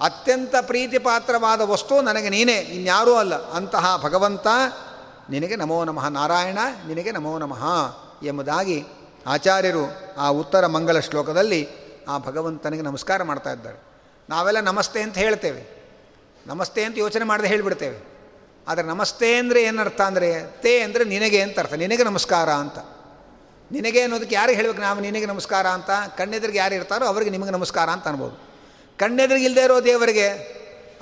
Speaker 1: ಅತ್ಯಂತ ಪ್ರೀತಿ ಪಾತ್ರವಾದ ವಸ್ತು ನನಗೆ ನೀನೇ, ಇನ್ಯಾರೂ ಅಲ್ಲ. ಅಂತಹ ಭಗವಂತ ನಿನಗೆ ನಮೋ ನಮಃ ನಾರಾಯಣ, ನಿನಗೆ ನಮೋ ನಮಃ ಎಂಬುದಾಗಿ ಆಚಾರ್ಯರು ಆ ಉತ್ತರ ಮಂಗಲ ಶ್ಲೋಕದಲ್ಲಿ ಆ ಭಗವಂತನಿಗೆ ನಮಸ್ಕಾರ ಮಾಡ್ತಾ ಇದ್ದಾರೆ. ನಾವೆಲ್ಲ ನಮಸ್ತೆ ಅಂತ ಹೇಳ್ತೇವೆ. ನಮಸ್ತೆ ಅಂತ ಯೋಚನೆ ಮಾಡದೆ ಹೇಳಿಬಿಡ್ತೇವೆ. ಆದರೆ ನಮಸ್ತೆ ಅಂದರೆ ಏನರ್ಥ ಅಂದರೆ, ತೇ ಅಂದರೆ ನಿನಗೆ ಅಂತ ಅರ್ಥ. ನಿನಗೆ ನಮಸ್ಕಾರ ಅಂತ. ನಿನಗೆ ಅನ್ನೋದಕ್ಕೆ ಯಾರಿಗೆ ಹೇಳ್ಬೇಕು? ನಾವು ನಿನಗೆ ನಮಸ್ಕಾರ ಅಂತ. ಕಣ್ಣೆದ್ರಿಗೆ ಯಾರು ಇರ್ತಾರೋ ಅವರಿಗೆ ನಿಮಗೆ ನಮಸ್ಕಾರ ಅಂತ ಅನ್ಬೋದು. ಕಣ್ಣೆದ್ರಿಗೆ ಇಲ್ಲದೆ ಇರೋ ದೇವರಿಗೆ,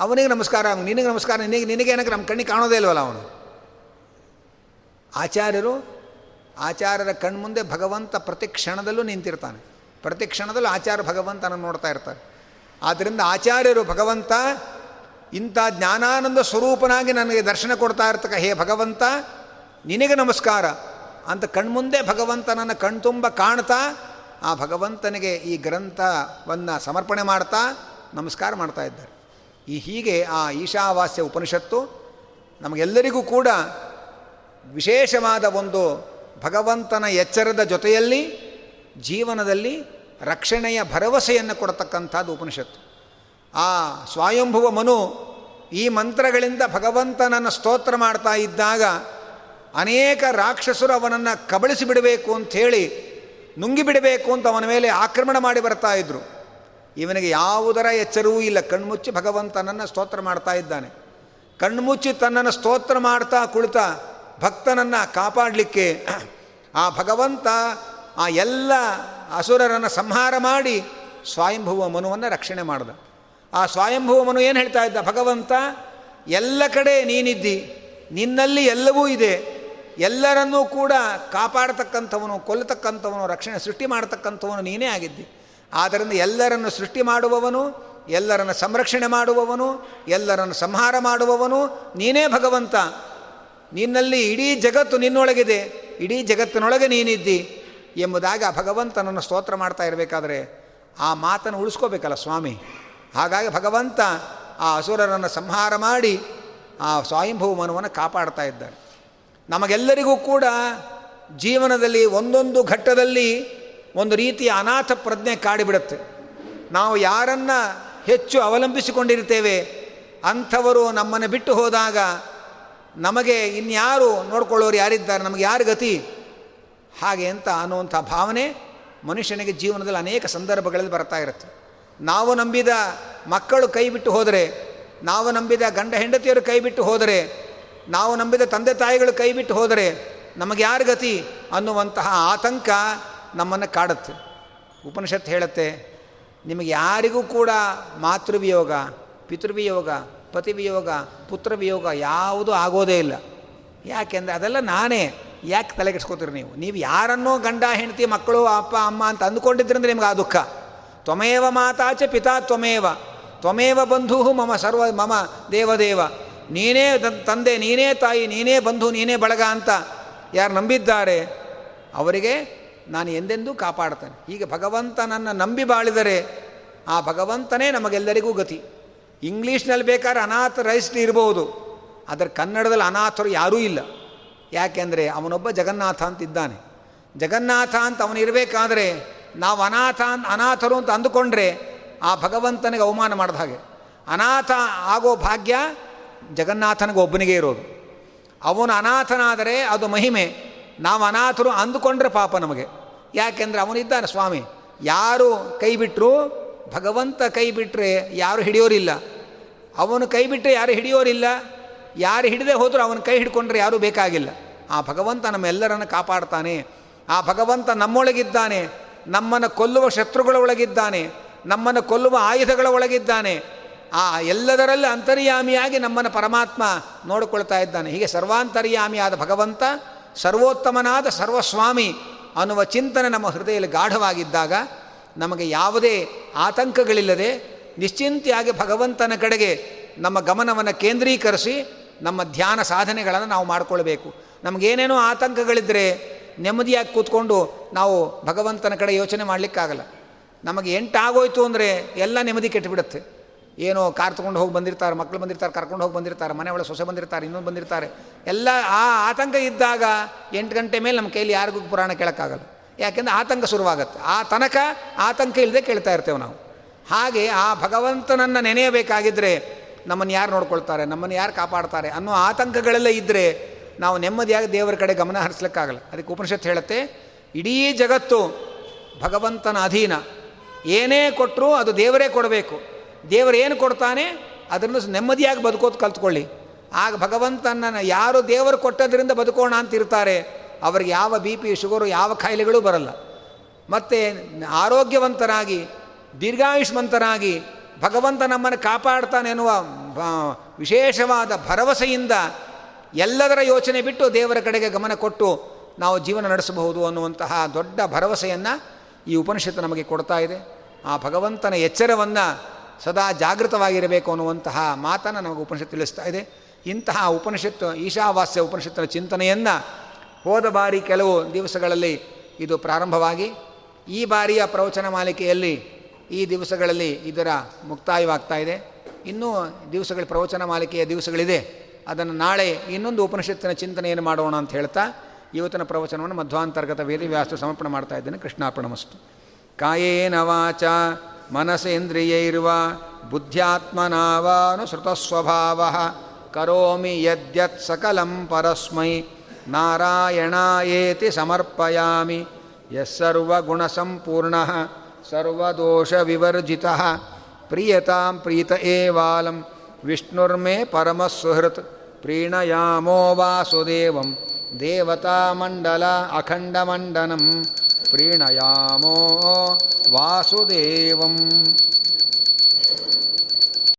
Speaker 1: ಅವನಿಗೆ ನಮಸ್ಕಾರ, ನಿನಗೆ ನಮಸ್ಕಾರ, ನಿನಗೆ ನಿನಗೆ ಏನಕ್ಕೆ ನಮ್ಮ ಕಣ್ಣಿಗೆ ಕಾಣೋದೇ ಇಲ್ವಲ್ಲ ಅವನು? ಆಚಾರ್ಯರು ಆಚಾರ್ಯರ ಕಣ್ಮುಂದೆ ಭಗವಂತ ಪ್ರತಿ ಕ್ಷಣದಲ್ಲೂ ನಿಂತಿರ್ತಾನೆ. ಪ್ರತಿ ಕ್ಷಣದಲ್ಲೂ ಆಚಾರ್ಯ ಭಗವಂತನ ನೋಡ್ತಾ ಇರ್ತಾರೆ. ಆದ್ದರಿಂದ ಆಚಾರ್ಯರು ಭಗವಂತ, ಇಂಥ ಜ್ಞಾನಾನಂದ ಸ್ವರೂಪನಾಗಿ ನನಗೆ ದರ್ಶನ ಕೊಡ್ತಾ ಇರ್ತಕ್ಕ, ಹೇ ಭಗವಂತ, ನಿನಗೆ ನಮಸ್ಕಾರ ಅಂತ ಕಣ್ಮುಂದೆ ಭಗವಂತನನ್ನು ಕಣ್ತುಂಬ ಕಾಣ್ತಾ, ಆ ಭಗವಂತನಿಗೆ ಈ ಗ್ರಂಥವನ್ನು ಸಮರ್ಪಣೆ ಮಾಡ್ತಾ ನಮಸ್ಕಾರ ಮಾಡ್ತಾ ಇದ್ದಾರೆ. ಈ ಹೀಗೆ ಆ ಈಶಾವಾಸ್ಯ ಉಪನಿಷತ್ತು ನಮಗೆಲ್ಲರಿಗೂ ಕೂಡ ವಿಶೇಷವಾದ ಒಂದು ಭಗವಂತನ ಎಚ್ಚರದ ಜೊತೆಯಲ್ಲಿ ಜೀವನದಲ್ಲಿ ರಕ್ಷಣೆಯ ಭರವಸೆಯನ್ನು ಕೊಡತಕ್ಕಂಥದ್ದು ಉಪನಿಷತ್ತು. ಆ ಸ್ವಯಂಭುವ ಮನು ಈ ಮಂತ್ರಗಳಿಂದ ಭಗವಂತನನ್ನು ಸ್ತೋತ್ರ ಮಾಡ್ತಾ ಇದ್ದಾಗ ಅನೇಕ ರಾಕ್ಷಸರು ಅವನನ್ನು ಕಬಳಿಸಿಬಿಡಬೇಕು ಅಂಥೇಳಿ ನುಂಗಿಬಿಡಬೇಕು ಅಂತ ಅವನ ಮೇಲೆ ಆಕ್ರಮಣ ಮಾಡಿ ಬರ್ತಾ ಇದ್ದರು ಇವನಿಗೆ ಯಾವುದರ ಎಚ್ಚರವೂ ಇಲ್ಲ. ಕಣ್ಮುಚ್ಚಿ ಭಗವಂತನನ್ನು ಸ್ತೋತ್ರ ಮಾಡ್ತಾ ಇದ್ದಾನೆ. ಕಣ್ಮುಚ್ಚಿ ತನ್ನನ್ನು ಸ್ತೋತ್ರ ಮಾಡ್ತಾ ಕುಳಿತ ಭಕ್ತನನ್ನು ಕಾಪಾಡಲಿಕ್ಕೆ ಆ ಭಗವಂತ ಆ ಎಲ್ಲ ಅಸುರರನ್ನು ಸಂಹಾರ ಮಾಡಿ ಸ್ವಯಂಭುವ ಮನುವನ್ನು ರಕ್ಷಣೆ ಮಾಡ್ದ. ಆ ಸ್ವಯಂಭುವ ಮನು ಏನು ಹೇಳ್ತಾ ಇದ್ದ? ಭಗವಂತ, ಎಲ್ಲ ಕಡೆ ನೀನಿದ್ದಿ, ನಿನ್ನಲ್ಲಿ ಎಲ್ಲವೂ ಇದೆ. ಎಲ್ಲರನ್ನೂ ಕೂಡ ಕಾಪಾಡತಕ್ಕಂಥವನು, ಕೊಲ್ಲತಕ್ಕಂಥವನು, ರಕ್ಷಣೆ ಸೃಷ್ಟಿ ಮಾಡತಕ್ಕಂಥವನು ನೀನೇ ಆಗಿದ್ದಿ. ಆದ್ದರಿಂದ ಎಲ್ಲರನ್ನು ಸೃಷ್ಟಿ ಮಾಡುವವನು, ಎಲ್ಲರನ್ನು ಸಂರಕ್ಷಣೆ ಮಾಡುವವನು, ಎಲ್ಲರನ್ನು ಸಂಹಾರ ಮಾಡುವವನು, ನೀನೇ ಭಗವಂತ. ನಿನ್ನಲ್ಲಿ ಇಡೀ ಜಗತ್ತು ನಿನ್ನೊಳಗಿದೆ, ಇಡೀ ಜಗತ್ತಿನೊಳಗೆ ನೀನಿದ್ದಿ ಎಂಬುದಾಗಿ ಆ ಭಗವಂತನನ್ನು ಸ್ತೋತ್ರ ಮಾಡ್ತಾ ಇರಬೇಕಾದ್ರೆ ಆ ಮಾತನ್ನು ಉಳಿಸ್ಕೋಬೇಕಲ್ಲ ಸ್ವಾಮಿ. ಹಾಗಾಗಿ ಭಗವಂತ ಆ ಅಸುರರನ್ನು ಸಂಹಾರ ಮಾಡಿ ಆ ಸ್ವಯಂಭವ ಮನವನ್ನು ಕಾಪಾಡ್ತಾ ಇದ್ದಾರೆ. ನಮಗೆಲ್ಲರಿಗೂ ಕೂಡ ಜೀವನದಲ್ಲಿ ಒಂದೊಂದು ಘಟ್ಟದಲ್ಲಿ ಒಂದು ರೀತಿಯ ಅನಾಥ ಪ್ರಜ್ಞೆ ಕಾಡಿಬಿಡುತ್ತೆ. ನಾವು ಯಾರನ್ನು ಹೆಚ್ಚು ಅವಲಂಬಿಸಿಕೊಂಡಿರ್ತೇವೆ, ಅಂಥವರು ನಮ್ಮನ್ನು ಬಿಟ್ಟು ಹೋದಾಗ ನಮಗೆ ಇನ್ಯಾರು ನೋಡ್ಕೊಳ್ಳೋರು ಯಾರಿದ್ದಾರೆ, ನಮಗೆ ಯಾರು ಗತಿ? ಹಾಗೆ ಅಂತ ಅನ್ನುವಂಥ ಭಾವನೆ ಮನುಷ್ಯನಿಗೆ ಜೀವನದಲ್ಲಿ ಅನೇಕ ಸಂದರ್ಭಗಳಲ್ಲಿ ಬರ್ತಾ ಇರುತ್ತೆ. ನಾವು ನಂಬಿದ ಮಕ್ಕಳು ಕೈ ಬಿಟ್ಟು ಹೋದರೆ, ನಾವು ನಂಬಿದ ಗಂಡ ಹೆಂಡತಿಯರು ಕೈ ಬಿಟ್ಟು ಹೋದರೆ, ನಾವು ನಂಬಿದ ತಂದೆ ತಾಯಿಗಳು ಕೈ ಬಿಟ್ಟು ಹೋದರೆ ನಮಗೆ ಯಾರು ಗತಿ ಅನ್ನುವಂತಹ ಆತಂಕ ನಮ್ಮನ್ನು ಕಾಡುತ್ತೆ. ಉಪನಿಷತ್ತು ಹೇಳುತ್ತೆ, ನಿಮಗೆ ಯಾರಿಗೂ ಕೂಡ ಮಾತೃವಿಯೋಗ, ಪಿತೃವಿಯೋಗ, ಪತಿವಿಯೋಗ, ಪುತ್ರವಿಯೋಗ ಯಾವುದೂ ಆಗೋದೇ ಇಲ್ಲ. ಯಾಕೆಂದರೆ ಅದೆಲ್ಲ ನಾನೇ. ಯಾಕೆ ತಲೆಗೆಡ್ಸ್ಕೋತೀರಿ ನೀವು? ನೀವು ಯಾರನ್ನೋ ಗಂಡ, ಹೆಂಡತಿ, ಮಕ್ಕಳು, ಅಪ್ಪ, ಅಮ್ಮ ಅಂತ ಅಂದ್ಕೊಂಡಿದ್ರಿಂದ ನಿಮ್ಗೆ ಆ ದುಃಖ. ತ್ವಮೇವ ಮಾತಾಚ ಪಿತಾ ತ್ವಮೇವ. ತ್ವಮೇವ ಬಂಧು ಮಮ ಸರ್ವ ಮಮ ದೇವದೇವ. ನೀನೇ ತಂದೆ, ನೀನೇ ತಾಯಿ, ನೀನೇ ಬಂಧು, ನೀನೇ ಬಳಗ ಅಂತ ಯಾರು ನಂಬಿದ್ದಾರೆ? ಅವರಿಗೆ ನಾನು ಎಂದೆಂದೂ ಕಾಪಾಡ್ತೇನೆ. ಹೀಗೆ ಭಗವಂತನನ್ನು ನಂಬಿ ಬಾಳಿದರೆ ಆ ಭಗವಂತನೇ ನಮಗೆಲ್ಲರಿಗೂ ಗತಿ. ಇಂಗ್ಲೀಷ್ನಲ್ಲಿ ಬೇಕಾದ್ರೆ ಅನಾಥ ರೈಸ್ಲಿ ಇರ್ಬೋದು. ಅದರ ಕನ್ನಡದಲ್ಲಿ ಅನಾಥರು ಯಾರೂ ಇಲ್ಲ. ಯಾಕೆಂದರೆ ಅವನೊಬ್ಬ ಜಗನ್ನಾಥ ಅಂತ ಇದ್ದಾನೆ. ಜಗನ್ನಾಥ ಅಂತ ಅವನಿರಬೇಕಾದ್ರೆ ನಾವು ಅನಾಥ ಅನಾಥರು ಅಂತ ಅಂದುಕೊಂಡ್ರೆ ಆ ಭಗವಂತನಿಗೆ ಅವಮಾನ ಮಾಡಿದ ಹಾಗೆ. ಅನಾಥ ಆಗೋ ಭಾಗ್ಯ ಜಗನ್ನಾಥನಿಗೆ ಒಬ್ಬನಿಗೆ ಇರೋದು. ಅವನು ಅನಾಥನಾದರೆ ಅದು ಮಹಿಮೆ. ನಾವು ಅನಾಥರು ಅಂದುಕೊಂಡ್ರೆ ಪಾಪ ನಮಗೆ. ಯಾಕೆಂದರೆ ಅವನಿದ್ದಾನೆ ಸ್ವಾಮಿ. ಯಾರು ಕೈ ಬಿಟ್ಟರು ಭಗವಂತ ಕೈ ಬಿಟ್ಟರೆ ಯಾರು ಹಿಡಿಯೋರಿಲ್ಲ. ಅವನು ಕೈ ಬಿಟ್ಟರೆ ಯಾರು ಹಿಡಿಯೋರಿಲ್ಲ. ಯಾರು ಹಿಡಿದೆ ಹೋದರೂ ಅವನ ಕೈ ಹಿಡ್ಕೊಂಡ್ರೆ ಯಾರೂ ಬೇಕಾಗಿಲ್ಲ. ಆ ಭಗವಂತ ನಮ್ಮೆಲ್ಲರನ್ನು ಕಾಪಾಡ್ತಾನೆ. ಆ ಭಗವಂತ ನಮ್ಮೊಳಗಿದ್ದಾನೆ. ನಮ್ಮನ್ನು ಕೊಲ್ಲುವ ಶತ್ರುಗಳ ಒಳಗಿದ್ದಾನೆ. ನಮ್ಮನ್ನು ಕೊಲ್ಲುವ ಆಯುಧಗಳ ಒಳಗಿದ್ದಾನೆ. ಆ ಎಲ್ಲದರಲ್ಲಿ ಅಂತರ್ಯಾಮಿಯಾಗಿ ನಮ್ಮನ್ನು ಪರಮಾತ್ಮ ನೋಡಿಕೊಳ್ತಾ ಇದ್ದಾನೆ. ಹೀಗೆ ಸರ್ವಾಂತರ್ಯಾಮಿಯಾದ ಭಗವಂತ, ಸರ್ವೋತ್ತಮನಾದ ಸರ್ವಸ್ವಾಮಿ ಅನ್ನುವ ಚಿಂತನೆ ನಮ್ಮ ಹೃದಯದಲ್ಲಿ ಗಾಢವಾಗಿದ್ದಾಗ ನಮಗೆ ಯಾವುದೇ ಆತಂಕಗಳಿಲ್ಲದೆ ನಿಶ್ಚಿಂತೆಯಾಗಿ ಭಗವಂತನ ಕಡೆಗೆ ನಮ್ಮ ಗಮನವನ್ನು ಕೇಂದ್ರೀಕರಿಸಿ ನಮ್ಮ ಧ್ಯಾನ ಸಾಧನೆಗಳನ್ನು ನಾವು ಮಾಡಿಕೊಳ್ಬೇಕು ನಮಗೇನೇನೋ ಆತಂಕಗಳಿದ್ದರೆ ನೆಮ್ಮದಿಯಾಗಿ ಕೂತ್ಕೊಂಡು ನಾವು ಭಗವಂತನ ಕಡೆ ಯೋಚನೆ ಮಾಡಲಿಕ್ಕಾಗಲ್ಲ. ನಮಗೆ ಎಂಟಾಗೋಯ್ತು ಅಂದರೆ ಎಲ್ಲ ನೆಮ್ಮದಿ ಕೆಟ್ಟುಬಿಡುತ್ತೆ ಏನೋ ಕಾರ್ ತೊಗೊಂಡು ಹೋಗಿ ಬಂದಿರ್ತಾರೆ ಮಕ್ಕಳು ಬಂದಿರ್ತಾರೆ, ಕರ್ಕೊಂಡು ಹೋಗಿ ಬಂದಿರ್ತಾರೆ, ಮನೆ ಒಳಗೆ ಸೊಸೆ ಬಂದಿರ್ತಾರೆ, ಇನ್ನೊಂದು ಬಂದಿರ್ತಾರೆ. ಎಲ್ಲ ಆ ಆತಂಕ ಇದ್ದಾಗ ಎಂಟು ಗಂಟೆ ಮೇಲೆ ನಮ್ಮ ಕೈಲಿ ಯಾರಿಗೂ ಪುರಾಣ ಕೇಳೋಕ್ಕಾಗಲ್ಲ. ಯಾಕೆಂದರೆ ಆತಂಕ ಶುರುವಾಗುತ್ತೆ. ಆ ತನಕ ಆತಂಕ ಇಲ್ಲದೆ ಕೇಳ್ತಾ ಇರ್ತೇವೆ ನಾವು. ಹಾಗೆ ಆ ಭಗವಂತನನ್ನು ನೆನೆಯಬೇಕಾಗಿದ್ದರೆ ನಮ್ಮನ್ನು ಯಾರು ನೋಡ್ಕೊಳ್ತಾರೆ, ನಮ್ಮನ್ನು ಯಾರು ಕಾಪಾಡ್ತಾರೆ ಅನ್ನೋ ಆತಂಕಗಳೆಲ್ಲ ಇದ್ದರೆ ನಾವು ನೆಮ್ಮದಿಯಾಗಿ ದೇವರ ಕಡೆ ಗಮನ ಹರಿಸ್ಲಿಕ್ಕಾಗಲ್ಲ. ಅದಕ್ಕೆ ಉಪನಿಷತ್ತು ಹೇಳುತ್ತೆ, ಇಡೀ ಜಗತ್ತು ಭಗವಂತನ ಅಧೀನ. ಏನೇ ಕೊಟ್ಟರೂ ಅದು ದೇವರೇ ಕೊಡಬೇಕು. ದೇವರು ಏನು ಕೊಡ್ತಾನೆ? ಅದನ್ನು ನೆಮ್ಮದಿಯಾಗಿ ಬದುಕೋದು ಕಲ್ತ್ಕೊಳ್ಳಿ. ಆಗ ಭಗವಂತನನ್ನು ಯಾರು ದೇವರು ಕೊಟ್ಟದ್ರಿಂದ ಬದುಕೋಣ ಅಂತಿರ್ತಾರೆ ಅವ್ರಿಗೆ ಯಾವ ಬಿ ಪಿ ಶುಗರು ಯಾವ ಖಾಯಿಲೆಗಳು ಬರಲ್ಲ. ಮತ್ತು ಆರೋಗ್ಯವಂತರಾಗಿ, ದೀರ್ಘಾಯುಷ್ಮಂತರಾಗಿ ಭಗವಂತ ನಮ್ಮನ್ನು ಕಾಪಾಡ್ತಾನೆ ಎನ್ನುವ ವಿಶೇಷವಾದ ಭರವಸೆಯಿಂದ ಎಲ್ಲದರ ಯೋಚನೆ ಬಿಟ್ಟು ದೇವರ ಕಡೆಗೆ ಗಮನ ಕೊಟ್ಟು ನಾವು ಜೀವನ ನಡೆಸಬಹುದು ಅನ್ನುವಂತಹ ದೊಡ್ಡ ಭರವಸೆಯನ್ನು ಈ ಉಪನಿಷತ್ತು ನಮಗೆ ಕೊಡ್ತಾ ಇದೆ. ಆ ಭಗವಂತನ ಎಚ್ಚರವನ್ನು ಸದಾ ಜಾಗೃತವಾಗಿರಬೇಕು ಅನ್ನುವಂತಹ ಮಾತನ್ನು ನಮಗೆ ಉಪನಿಷತ್ತು ತಿಳಿಸ್ತಾ ಇದೆ. ಇಂತಹ ಉಪನಿಷತ್ತು, ಈಶಾವಾಸ್ಯ ಉಪನಿಷತ್ತಿನ ಚಿಂತನೆಯನ್ನು ಹೋದ ಬಾರಿ ಕೆಲವು ದಿವಸಗಳಲ್ಲಿ ಇದು ಪ್ರಾರಂಭವಾಗಿ, ಈ ಬಾರಿಯ ಪ್ರವಚನ ಮಾಲಿಕೆಯಲ್ಲಿ ಈ ದಿವಸಗಳಲ್ಲಿ ಇದರ ಮುಕ್ತಾಯವಾಗ್ತಾ ಇದೆ. ಇನ್ನೂ ದಿವಸಗಳ ಪ್ರವಚನ ಮಾಲಿಕೆಯ ದಿವಸಗಳಿದೆ. ಅದನ್ನು ನಾಳೆ ಇನ್ನೊಂದು ಉಪನಿಷತ್ತಿನ ಚಿಂತನೆಯನ್ನು ಮಾಡೋಣ ಅಂತ ಹೇಳ್ತಾ ಇವತ್ತಿನ ಪ್ರವಚನವನ್ನು ಮಧ್ವಾಂತರ್ಗತ ವೇದಿವ್ಯಾಸ ಸಮರ್ಪಣೆ ಮಾಡ್ತಾ ಇದ್ದೇನೆ. ಕೃಷ್ಣಾರ್ಪಣಮಸ್ತು. ಕಾಯೇನ ವಾಚ ಮನಸೇಂದ್ರಿಯೈರ್ವ ಬುದ್ಧ್ಯಾತ್ಮನಾವಾನುಸೃತಸ್ವಭಾವ ಕರೋಮಿ ಯದ್ಯತ್ ಸಕಲಂ ಪರಸ್ಮೈ ನಾರಾಯಣಾಯೇತಿ ಸಮರ್ಪಯಾಮಿ ಯಸ್ಸರ್ವಗುಣಸಂಪೂರ್ಣ ಸರ್ವದೋಷವಿವರ್ಜಿತ ಪ್ರಿಯತಾಂ ಪ್ರೀತ ಏವಾಲಂ ವಿಷ್ಣುರ್ಮೇ ಪರಮಸುಹೃತ್ ಪ್ರೀಣಯಾಮೋ ವಾಸುದೇವಂ ದೇವತಾಮಂಡಲ ಅಖಂಡಮಂಡನಂ ಪ್ರೀಣಯಾಮೋ ವಾಸುದೇವಂ